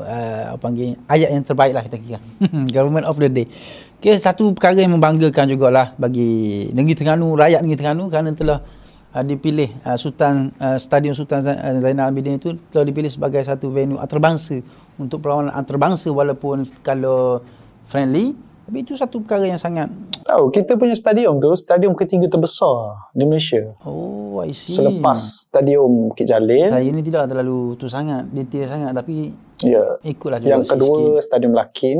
uh, apa panggil ayat yang terbaik lah kita kira government of the day okay, satu perkara yang membanggakan jugalah bagi negeri Terengganu rakyat negeri Terengganu kerana telah uh, dipilih uh, Sultan uh, Stadium Sultan Zain- Zainal Abidin itu telah dipilih sebagai satu venue antarabangsa untuk perlawanan antarabangsa walaupun kalau friendly tapi itu satu perkara yang sangat Tahu kita punya stadium tu stadium ketiga terbesar di Malaysia. oh I see Selepas stadium Bukit Jalil, saya ini tidak terlalu tu sangat detail sangat tapi ya. ikutlah juga Yang kedua stadium Lakin.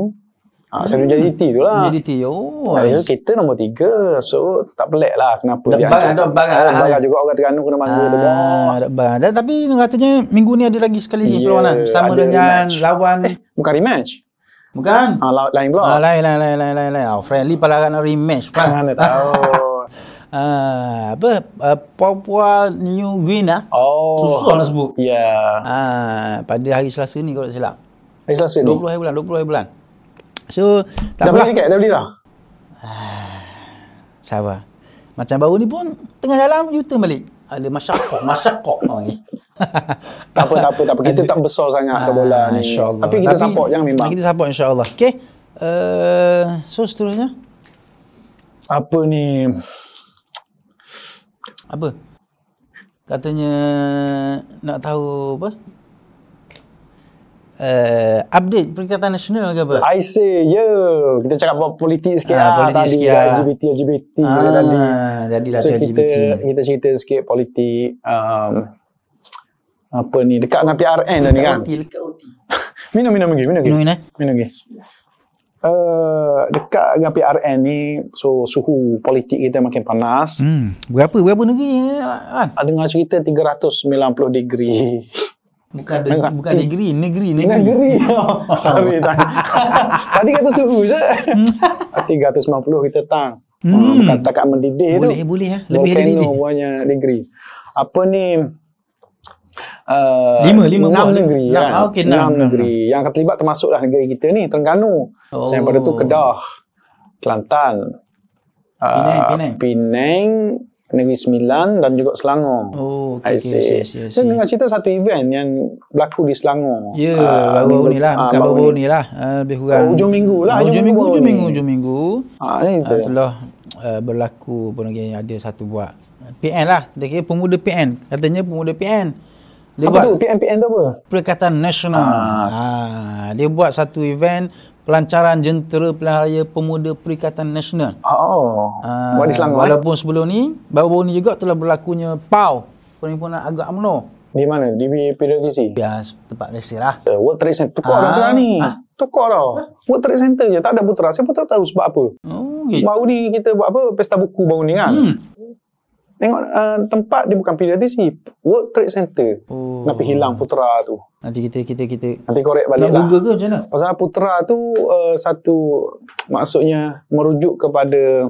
Ha, stadium JDT tu lah. JDT oh so kita nombor tiga. So tak pelik lah kenapa Tak dia bang, angkat. tak lah. Tak bang juga orang Terengganu kena bangga tu. Ah, ada bang. Dan, tapi katanya minggu ni ada lagi sekali Ya, perlawanan ada dengan rematch. lawan Bukan rematch. Bukan? Ha, la- lain pula. Ah, lain lain lain lain lain lain. Oh, friendly pelaran rematch pula. Mana tahu. Ah, apa uh, Papua New Guinea. Oh. Susah nak sebut. Ya. Ah, pada hari Selasa ni kalau tak silap. Hari Selasa ni. 20 hari bulan, 20 hari bulan. So, Dah tak beli apa. tiket? Dah beli dah? Sabar. Macam baru ni pun tengah jalan U-turn balik. Ada masyarakat, masyarakat orang ni. Tak apa, tak apa, tak apa. Kita tak besar sangat ke bola ni. Ah, InsyaAllah. Tapi kita support jangan memang. Kita support insyaAllah. Okay. Uh, so seterusnya. Apa ni? Apa? Katanya nak tahu apa? Uh, update Perikatan Nasional ke apa? I say. Yeah. Kita cakap apa politik sikit Ah, lah politik tadi. sikit lah. LGBT, LGBT Ah, tadi. jadilah So tu kita, LGBT. kita cerita sikit politik. Um, apa ni, dekat dengan PRN dah ni kan. Lekat OT. Minum, minum lagi, minum lagi. Minum ni, eh? Minum lagi. uh, dekat dengan PRN ni so suhu politik kita makin panas. Hmm. Berapa berapa negeri kan? Ada dengar cerita 390 degree. Bukan de, bukan negeri, negeri, negeri. Negeri. Sorry tang. Tadi kata suhu je. 350 kita tang. Hmm. Bukan takat mendidih tu. Boleh boleh ya. Lebih dari Volcano punya degree. Apa ni? Uh, Lima, lima enam buah. negeri Enam. kan. Ah, okey, enam, enam enam, negeri. Yang akan terlibat termasuklah negeri kita ni, Terengganu. Oh. Selain pada tu Kedah, Kelantan, uh, Penang, Penang. Penang, Negeri Sembilan dan juga Selangor. Oh, okey. I see, I Dan see. dengar cerita satu event yang berlaku di Selangor. Ya, Ah, baru minggu- ni lah. ah, Bukan baru ni lah. Uh, lebih kurang. Oh, hujung minggu lah, Ah, hujung Hujung minggu minggu, hujung minggu, hujung minggu. Ah, ni Uh, tu. telah uh, berlaku apa lagi ada satu buat PN lah. Dia kira pemuda PN. Katanya pemuda PN. Dia Apa buat tu? PNPN tu apa? Perikatan Nasional. Ah. Ah. dia buat satu event pelancaran jentera pilihan raya pemuda Perikatan Nasional. Oh, Ah, buat di Selangor. eh? Walaupun sebelum ni, baru-baru ni juga telah berlakunya PAU, Perhimpunan Agak UMNO. Di mana? Di PWTC? Ya, tempat biasa lah. Uh, World Trade Center. Tukar Ah. dah sekarang ni. Ah. Tukar dah. World Trade Center je. Tak ada putra. Siapa tak tahu sebab apa. Oh, gitu. Baru ni kita buat apa? Pesta buku baru ni kan. Hmm. Tengok uh, tempat dia bukan PWTC. World Trade Center. Oh. Kenapa hilang putra tu? Nanti kita kita kita Nanti korek balik lah. Google ke macam mana? Pasal putra tu uh, satu maksudnya merujuk kepada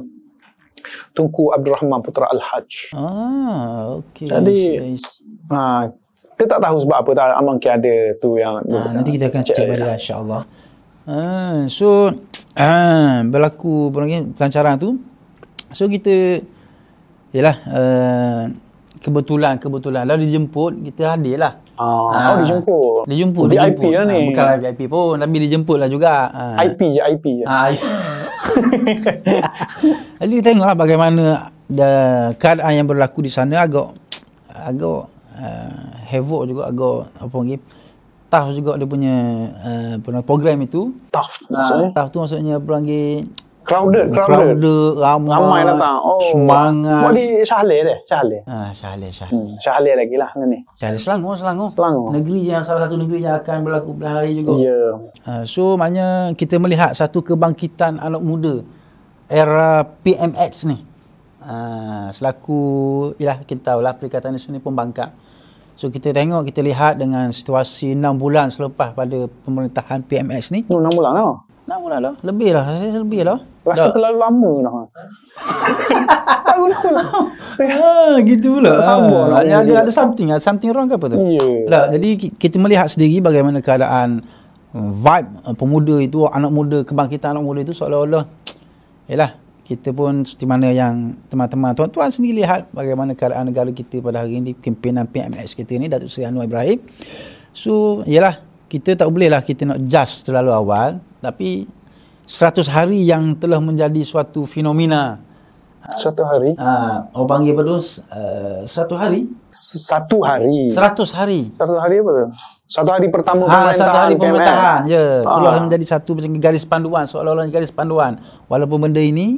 Tunku Abdul Rahman Putra Al-Hajj. Ah, okey. Jadi-. Ha, kita tak tahu sebab apa tak Amang mungkin ada tu yang Ah, nanti kita akan Cek cek balik lah insya-Allah. Ah, so ah, berlaku pelancaran tu. So kita yalah uh, kebetulan kebetulan lalu dijemput kita hadir lah. Ah, oh dijemput. Dijemput VIP dijemput. lah ni. Ah, bukanlah VIP pun tapi dijemput lah juga. Ah. IP je IP je. Ah, Jadi kita tengoklah bagaimana da, keadaan yang berlaku di sana agak agak uh, havoc juga agak apa lagi tough juga dia punya uh, program itu. Tough Ah, maksudnya. tough tu maksudnya apa lagi crowded, crowded. crowded, ramai, Ramai datang. Oh. semangat. Buat di Syahleh deh, Syahleh. Ah, Syahleh, Syahleh. Hmm, Syahleh lagi lah ni. Syahleh Selangor, Selangor. Selangor. Negeri yang salah satu negeri yang akan berlaku pilihan raya juga. Ya. Uh, so maknanya kita melihat satu kebangkitan anak muda era PMX ni. Uh, selaku ialah kita tahulah Perikatan Nasional ni pun bangkit. So kita tengok kita lihat dengan situasi 6 bulan selepas pada pemerintahan PMX ni. Tu 6 bulan lah. 6 bulan lah, lebih lah, saya rasa lebih lah. Rasa terlalu lama dah. Baru 6 bulan. Ah, gitu pula. Tak sabar nak Ah, ada, ada, ada something, ada something wrong ke apa tu? Ya. Tak, jadi ki- kita melihat sendiri bagaimana keadaan uh, vibe uh, pemuda itu, anak muda, kebangkitan anak muda itu seolah-olah yalah kita pun seperti mana yang teman-teman tuan-tuan sendiri lihat bagaimana keadaan negara kita pada hari ini pimpinan PMX kita ni Datuk Seri Anwar Ibrahim. So, yalah kita tak boleh lah kita nak judge terlalu awal tapi 100 hari yang telah menjadi suatu fenomena Satu hari. uh, orang panggil apa tu uh, satu hari Satu hari. 100 hari Satu hari apa tu? Satu hari pertama Ha, pemerintahan satu hari PMS. pemerintahan je. Ah. Telah menjadi satu macam garis panduan, seolah-olah garis panduan. Walaupun benda ini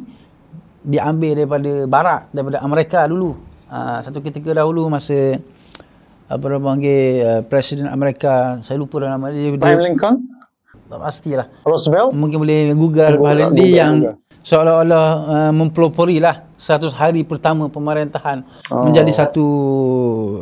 diambil daripada barat, daripada Amerika dulu. Ha, satu ketika dahulu masa apa orang panggil uh, Presiden Amerika, saya lupa dah nama dia. Abraham Lincoln, tak pastilah. Roosevelt. Mungkin boleh Google Google, pahala Google, dia yang Google. seolah-olah uh, mempelopori lah 100 hari pertama pemerintahan Oh. menjadi satu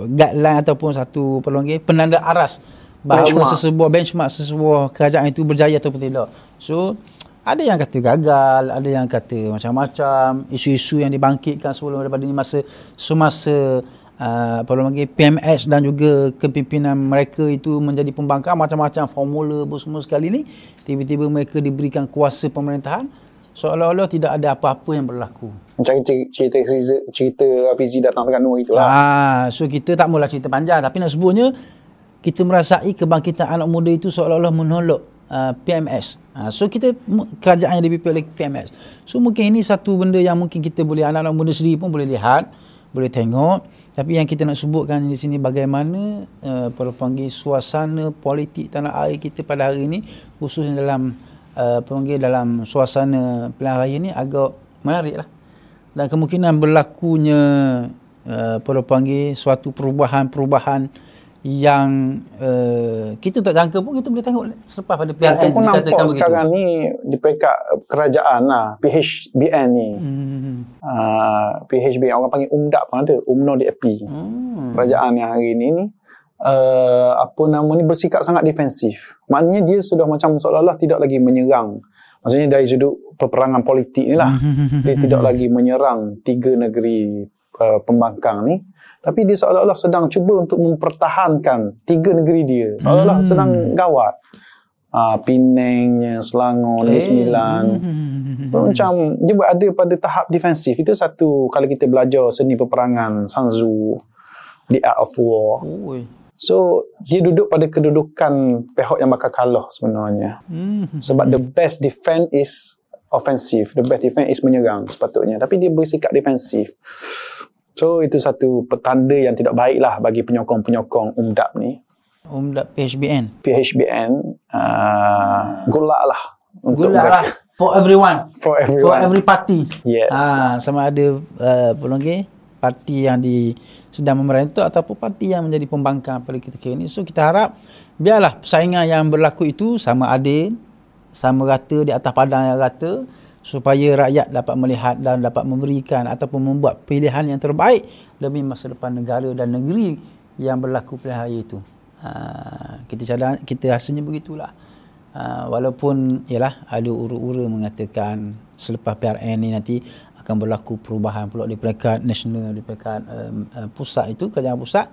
guideline ataupun satu panggil, penanda aras bahawa Benchmark. sesebuah benchmark sesebuah kerajaan itu berjaya ataupun tidak. So ada yang kata gagal, ada yang kata macam-macam isu-isu yang dibangkitkan sebelum daripada ini masa semasa uh, apa panggil PMS dan juga kepimpinan mereka itu menjadi pembangkang macam-macam formula apa semua sekali ni tiba-tiba mereka diberikan kuasa pemerintahan seolah-olah tidak ada apa-apa yang berlaku. Macam cerita, cerita, cerita, Hafizi datang Terengganu itulah. Ah, so kita tak maulah cerita panjang tapi nak sebutnya kita merasai kebangkitan anak muda itu seolah-olah menolak uh, PMS. Uh, so kita kerajaan yang dipimpin oleh PMS. So mungkin ini satu benda yang mungkin kita boleh anak-anak muda sendiri pun boleh lihat, boleh tengok. Tapi yang kita nak sebutkan di sini bagaimana uh, apa panggil suasana politik tanah air kita pada hari ini khususnya dalam uh, apa panggil dalam suasana pilihan raya ni agak menarik lah dan kemungkinan berlakunya uh, orang panggil suatu perubahan-perubahan yang uh, kita tak jangka pun kita boleh tengok selepas pada PRN Kita pun nampak dikatakan sekarang ni di peringkat kerajaan lah, PHBN ni. Hmm. Uh, PHBN orang panggil UMDAP pun ada, UMNO DAP. Hmm. Kerajaan yang hari ni ni uh, apa nama ni bersikap sangat defensif. Maknanya dia sudah macam seolah-olah tidak lagi menyerang. Maksudnya dari sudut peperangan politik ni lah. dia tidak lagi menyerang tiga negeri uh, pembangkang ni. Tapi dia seolah-olah sedang cuba untuk mempertahankan tiga negeri dia. Seolah-olah Hmm. sedang gawat. Uh, Penangnya, Selangor, Negeri Eh. Sembilan. Hmm. Macam dia berada pada tahap defensif. Itu satu kalau kita belajar seni peperangan Sun Tzu, The Art of War. Oi. So, dia duduk pada kedudukan pihak yang bakal kalah sebenarnya. Hmm. Sebab the best defense is offensive. The best defense is menyerang sepatutnya. Tapi dia bersikap defensif. So, itu satu petanda yang tidak baik lah bagi penyokong-penyokong UMDAP ni. Umdap PHBN. PHBN, uh, golak lah. Untuk Gula lah for everyone. For For everyone. every party. Yes. Ah, sama ada uh, pelonggi parti yang di sedang memerintah ataupun parti yang menjadi pembangkang pada ketika ini. So kita harap biarlah persaingan yang berlaku itu sama adil, sama rata di atas padang yang rata supaya rakyat dapat melihat dan dapat memberikan ataupun membuat pilihan yang terbaik demi masa depan negara dan negeri yang berlaku pilihan raya itu. Uh, kita cadang, kita rasanya begitulah. Uh, walaupun ialah ada ura-ura mengatakan selepas PRN ni nanti akan berlaku perubahan pula di peringkat nasional di peringkat um, uh, pusat itu kerajaan pusat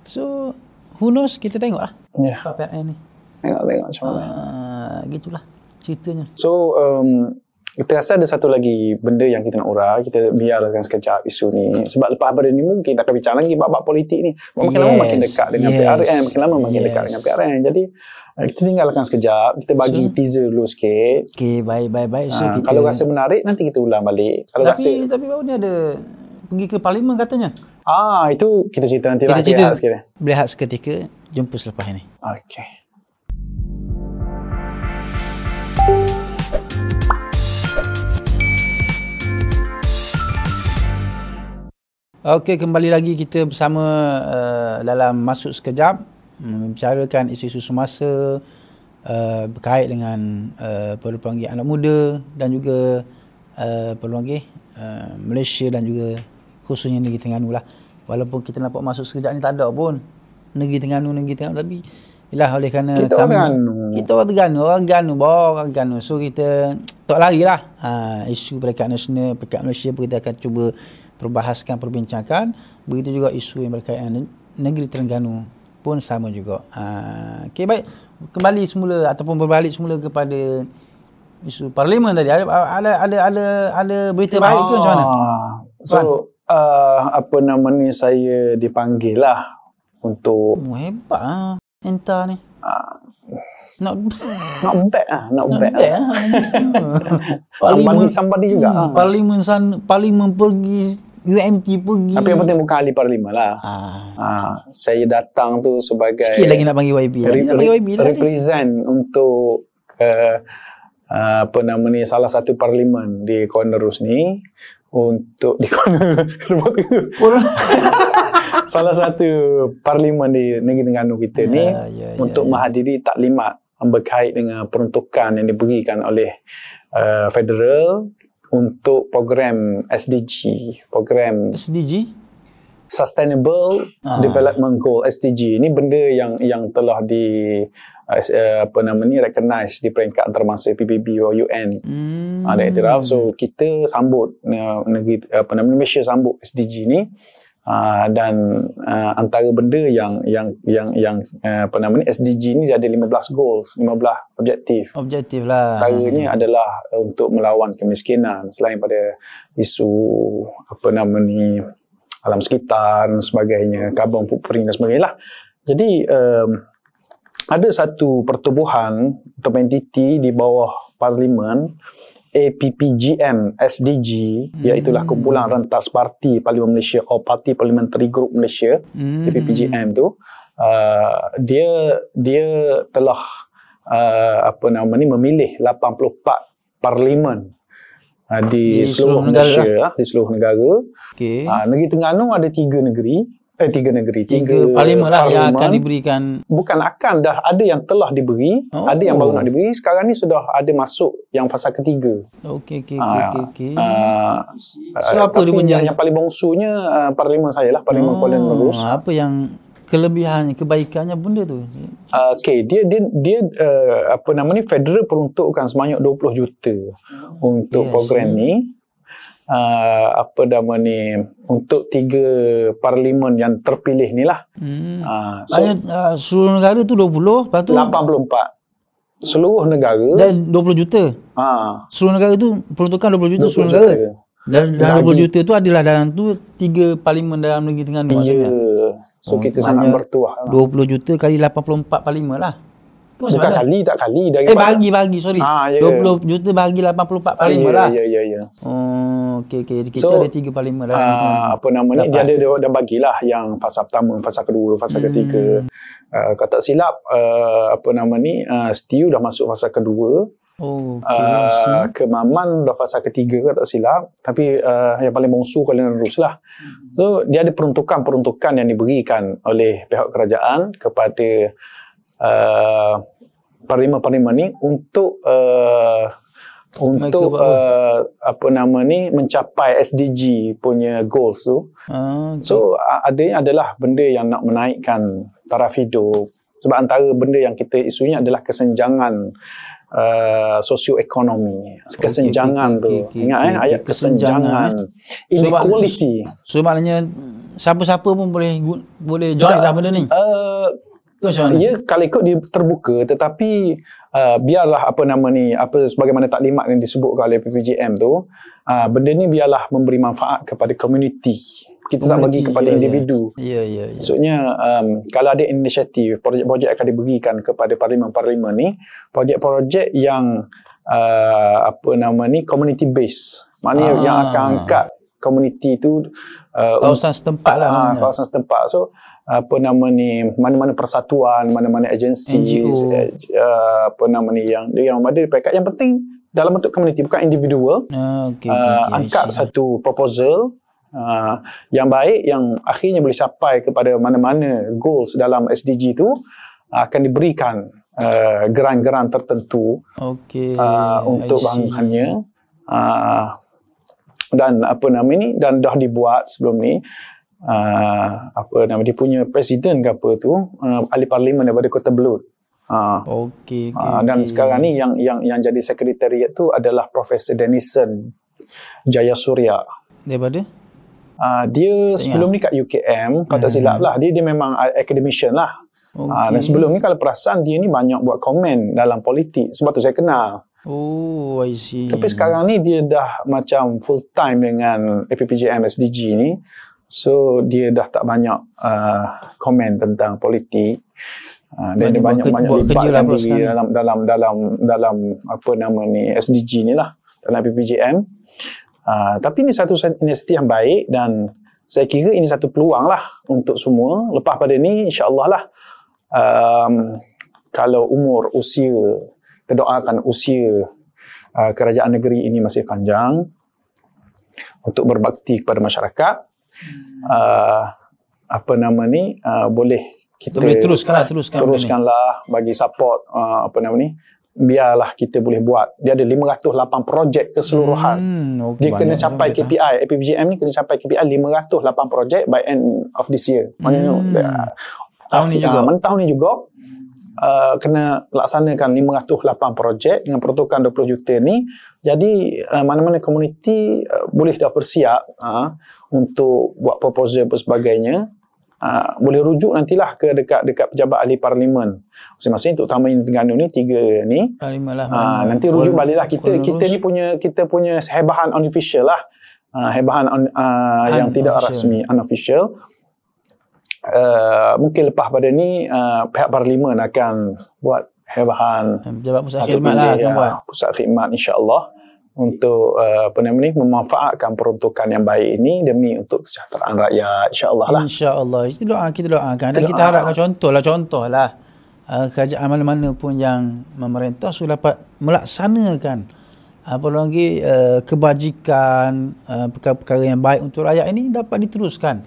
so who knows kita tengoklah Ya. selepas PRN ni Tengok-tengok macam mana. uh, gitulah ceritanya So, um, kita rasa ada satu lagi benda yang kita nak urai. Kita biarkan sekejap isu ni. Sebab lepas pada ni mungkin kita akan bincang lagi bab-bab politik ni. Makin lama Yes. makin dekat dengan Yes. PRN. Makin lama makin Yes. dekat dengan PRN. Jadi, uh, kita tinggalkan sekejap. Kita bagi teaser dulu sikit. Okay, baik, baik, baik. So, Uh, kita, kalau rasa menarik, nanti kita ulang balik. Kalau rasa... tapi, tapi baru ni ada pergi ke parlimen katanya. Ah, itu kita cerita nanti Kita lah. cerita Rehat sikit. berehat seketika. Jumpa selepas ini. Okay. Okey, kembali lagi kita bersama uh, dalam Masuk Sekejap membicarakan isu-isu semasa uh, berkait dengan uh, peluang anak muda dan juga uh, peluang uh, Malaysia dan juga khususnya negeri Terengganu lah. Walaupun kita nampak masuk sekejap ni tak ada pun negeri Terengganu, negeri Terengganu tapi ialah oleh kerana Kita orang Terengganu. kita orang Terengganu, orang Terengganu, bawa orang Terengganu. So kita tak lari lah. Ha, isu peringkat nasional, peringkat Malaysia pun kita akan cuba perbahaskan, perbincangkan. Begitu juga isu yang berkaitan negeri Terengganu pun sama juga. Ha, okay, baik. Kembali semula ataupun berbalik semula kepada isu parlimen tadi. Ada ada ada ada, ada berita baik ke macam mana? So, uh, apa nama ni saya dipanggil lah untuk Oh, hebat ah. Enta ni. Not not bad ah, not, not bad. bad ah. ah. Somebody, somebody juga. Hmm, parlimen san parlimen pergi UMT pergi. Tapi yang penting bukan ahli parlimen lah. ah. Ah, saya datang tu sebagai Sikit lagi nak panggil YB. Re- nak panggil YB lah ni. represent untuk uh, uh, apa nama ni salah satu parlimen di Cornerus ni untuk di sebut salah satu parlimen di negeri Terengganu kita ni Ya, ya, ya, untuk menghadiri taklimat berkait dengan peruntukan yang diberikan oleh uh, federal untuk program SDG, program SDG. Sustainable Ah. Development Goal SDG ini benda yang yang telah di uh, apa nama ni recognize di peringkat antarabangsa PBB atau UN Hmm. ada iktiraf so kita sambut uh, negeri apa nama ni, Malaysia sambut SDG ni uh, dan uh, antara benda yang yang yang yang uh, apa nama ni SDG ni ada 15 goals 15 objektif. Objektif lah. antaranya adalah untuk melawan kemiskinan. Selain pada isu apa nama ni alam sekitar dan sebagainya carbon footprint dan sebagainya lah. Jadi um, ada satu pertubuhan atau entiti di bawah parlimen APPGM SDG Hmm. iaitu kumpulan rentas parti Parlimen Malaysia atau Parti Parliamentary Group Malaysia Hmm. APPGM tu uh, dia dia telah uh, apa nama ni memilih 84 parlimen uh, di, Di seluruh seluruh, negara Malaysia ah, di seluruh negara Okey. uh, negeri Terengganu ada tiga negeri eh tiga negeri tiga, tiga parlimen lah yang akan diberikan. Bukan akan dah ada yang telah diberi Oh. ada yang baru nak diberi. Sekarang ni sudah ada masuk yang fasa ketiga. Okey okey Ah, okey okey. Ah, So, ah, apa dia punya- yang, yang paling bongsunya uh, parlimen saya lah parlimen Kuala Nerus Oh, apa yang kelebihannya kebaikannya benda tu? Uh, okay, dia dia dia uh, apa nama ni federal peruntukkan sebanyak 20 juta untuk Yes. program ni. Uh, apa nama ni untuk tiga parlimen yang terpilih ni lah. hmm. Uh, so uh, seluruh negara tu 20 lepas tu 84 seluruh negara dan 20 juta ah seluruh negara tu peruntukan 20 juta 20 seluruh juta. negara dan dalam Lagi. 20 juta tu adalah dalam tu tiga parlimen dalam negeri Terengganu Ya. maksudnya So Oh, kita sangat bertuah. 20 juta kali 84 parlimen lah Kau Bukan kali tak kali dari Eh bagi bagi sorry. Ah, ya, 20 juta bagi 84 ah, parlimen ya, lah. ya ya ya. Oh okey okey kita So, ada tiga parlimen lah. uh, apa nama ni dia ada dia dah bagilah yang fasa pertama, fasa kedua, fasa Hmm. ketiga. Uh, kalau tak silap uh, apa nama ni uh, Stew dah masuk fasa kedua. oh see. Uh, Kemaman dah fasa ketiga kalau tak silap tapi uh, yang paling bongsu Kuala Nerus lah. So dia ada peruntukan-peruntukan yang diberikan oleh pihak kerajaan kepada uh, parlimen-parlimen ni untuk uh, untuk apa? uh, apa nama ni mencapai SDG punya goals tu. Ah, okey. So a- adanya adalah benda yang nak menaikkan taraf hidup. Sebab antara benda yang kita isunya adalah kesenjangan uh, sosioekonomi. Kesenjangan okey, tu. okey, okey, Ingat okey, eh okey. ayat Kesenjangan, kesenjangan. Inequality. so maknanya siapa-siapa pun boleh boleh join Tak. lah benda ni. Uh? Ya kalau ikut dia terbuka tetapi uh, biarlah apa nama ni apa sebagaimana taklimat yang disebutkan oleh PPJM tu uh, benda ni biarlah memberi manfaat kepada community. Kita tak bagi kepada ya, ya. individu. Ya ya ya. Maksudnya um, kalau ada inisiatif projek-projek akan diberikan kepada parlimen-parlimen ni projek-projek yang uh, apa nama ni community based. Maknanya Ah. yang akan angkat community tu uh, Kawasan setempat lah. Ah, maknanya. kawasan setempat. So apa nama ni mana-mana persatuan, mana-mana agensi, NGO. eh, uh, apa nama ni yang yang ada pekat yang penting dalam bentuk community bukan individual. Ah, okey okey. Uh, okey, I angkat see. satu proposal uh, yang baik yang akhirnya boleh capai kepada mana-mana goals dalam SDG tu akan diberikan uh, geran-geran tertentu Okey. uh, untuk bahankannya uh, dan apa nama ni dan dah dibuat sebelum ni uh, apa nama dia punya presiden ke apa tu uh, ahli parlimen daripada Kota Belud uh, Okey okey. uh, dan okey. sekarang ni yang yang yang jadi sekretariat tu adalah Profesor Denison Jayasuriya daripada uh, dia sebelum ni kat UKM kalau tak silap lah dia dia memang academician lah Okey. uh, dan sebelum ni kalau perasan dia ni banyak buat komen dalam politik sebab tu saya kenal Oh, I see. Tapi sekarang ni dia dah macam full time dengan APPJM SDG ni. So dia dah tak banyak uh, komen tentang politik. Uh, dan dia banyak ke- banyak buat kerja lah libatkan diri sekarang. dalam dalam dalam dalam apa nama ni SDG ni lah dalam APPJM. Uh, tapi ni satu sat- inisiatif yang baik dan saya kira ini satu peluang lah untuk semua. Lepas pada ni insya-Allah lah um, kalau umur usia kita doakan usia uh, kerajaan negeri ini masih panjang untuk berbakti kepada masyarakat. Uh, apa nama ni? Uh, boleh kita Kita boleh teruskan lah, teruskan. teruskanlah bagi support uh, apa nama ni? Biarlah kita boleh buat. Dia ada 508 projek keseluruhan. Hmm, dia kena capai KPI APBGM ni kena capai KPI 508 projek by end of this year. Maknanya Hmm. uh, Tahun ni juga. mana tahun ni juga uh, kena laksanakan 508 projek dengan peruntukan 20 juta ni. Jadi uh, mana-mana komuniti uh, boleh dah bersiap uh, untuk buat proposal dan sebagainya. Uh, boleh rujuk nantilah ke dekat dekat pejabat ahli parlimen. Masing-masing terutamanya di Terengganu ni tiga ni. Parlimen lah. Ah, nanti rujuk baliklah kita. Kita ni punya kita punya hebahan unofficial lah. Ah, hebahan un, ah, yang tidak rasmi unofficial. Uh, mungkin lepas pada ni uh, pihak parlimen akan buat hebahan Pejabat pusat khidmat lah akan buat. pusat khidmat insya-Allah untuk uh, apa nama ni memanfaatkan peruntukan yang baik ini demi untuk kesejahteraan rakyat insya-Allah lah. InsyaAllah. Kita doa, kita doakan. Dan Kita kita doa. harapkan contoh lah, contoh lah. Uh, kerajaan mana-mana pun yang memerintah sudah dapat melaksanakan apa lagi uh, kebajikan uh, perkara-perkara yang baik untuk rakyat ini dapat diteruskan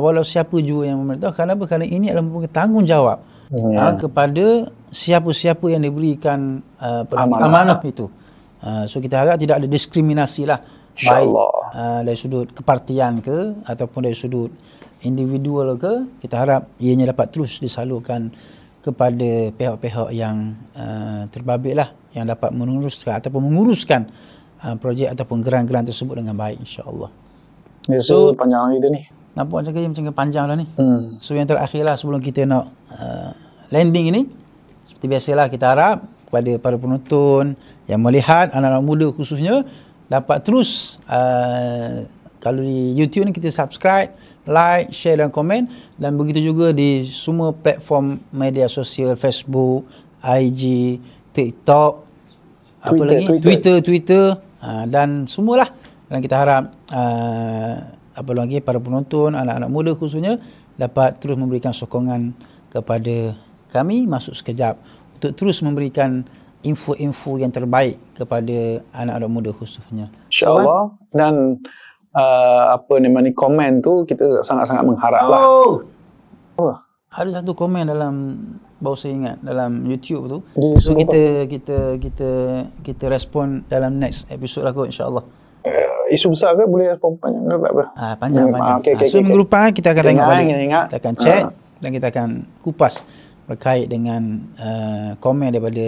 walau siapa juga yang memerintah kenapa kerana ini adalah merupakan tanggungjawab Ya. uh, kepada siapa-siapa yang diberikan uh, Amanah. amanah. itu uh, so kita harap tidak ada diskriminasi lah baik uh, dari sudut kepartian ke ataupun dari sudut individual ke kita harap ianya dapat terus disalurkan kepada pihak-pihak yang uh, terbabit lah yang dapat meneruskan ataupun menguruskan uh, projek ataupun geran-geran tersebut dengan baik insya-Allah. Ya, so, panjang kita ni. Nampak macam macam panjang dah ni. Hmm. So yang terakhir lah sebelum kita nak uh, landing ini seperti biasalah kita harap kepada para penonton yang melihat anak-anak muda khususnya dapat terus uh, kalau di YouTube ni kita subscribe, like, share dan komen dan begitu juga di semua platform media sosial Facebook, IG, TikTok, apa Twitter, lagi? Twitter. Twitter, Twitter uh, dan semualah. Dan kita harap uh, apa lagi para penonton, anak-anak muda khususnya dapat terus memberikan sokongan kepada kami masuk sekejap untuk terus memberikan info-info yang terbaik kepada anak-anak muda khususnya. InsyaAllah. Dan uh, apa nama ni komen tu kita sangat-sangat mengharap lah. Oh. Oh. Ada satu komen dalam baru saya ingat dalam YouTube tu. Di so kita kita kita kita respon dalam next episode lah kot insya-Allah. Isu besar ke boleh respon panjang ke tak apa? Ah, panjang Hmm, panjang. ah, okey, Ah, okey, so okey, minggu depan kita akan Kita tengok balik. kita ingat. Kita akan check Ah. dan kita akan kupas berkait dengan uh, komen daripada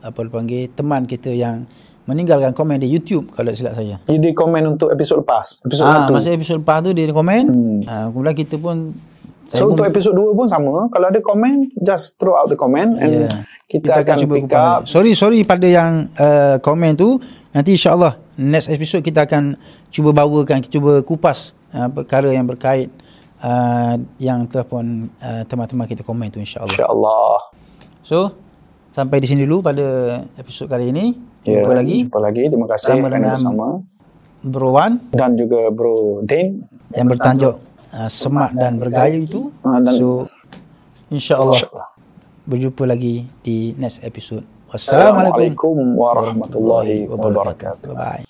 apa dipanggil teman kita yang meninggalkan komen di YouTube kalau silap saya. Jadi komen untuk episod lepas. Episod Ah, satu. masa episod lepas tu dia komen. Hmm. Ah, kemudian kita pun So pun, untuk episod 2 pun sama. Kalau ada komen, just throw out the comment and Yeah. kita, akan, pick kupas up. balik. Sorry sorry pada yang uh, komen tu nanti insyaallah next episode kita akan cuba bawakan kita cuba kupas uh, perkara yang berkait uh, yang telah pun uh, teman-teman kita komen tu insyaallah. InsyaAllah. So sampai di sini dulu pada episod kali ini. Ya, Jumpa lagi Jumpa lagi. Terima kasih kerana dengan- bersama. Bro Wan Dan juga Bro Dane. yang bertajuk uh, semak dan bergaya itu. Ah, dan- So insyaallah InsyaAllah. berjumpa lagi di next episode. Wassalamualaikum Assalamualaikum warahmatullahi wabarakatuh. Bye.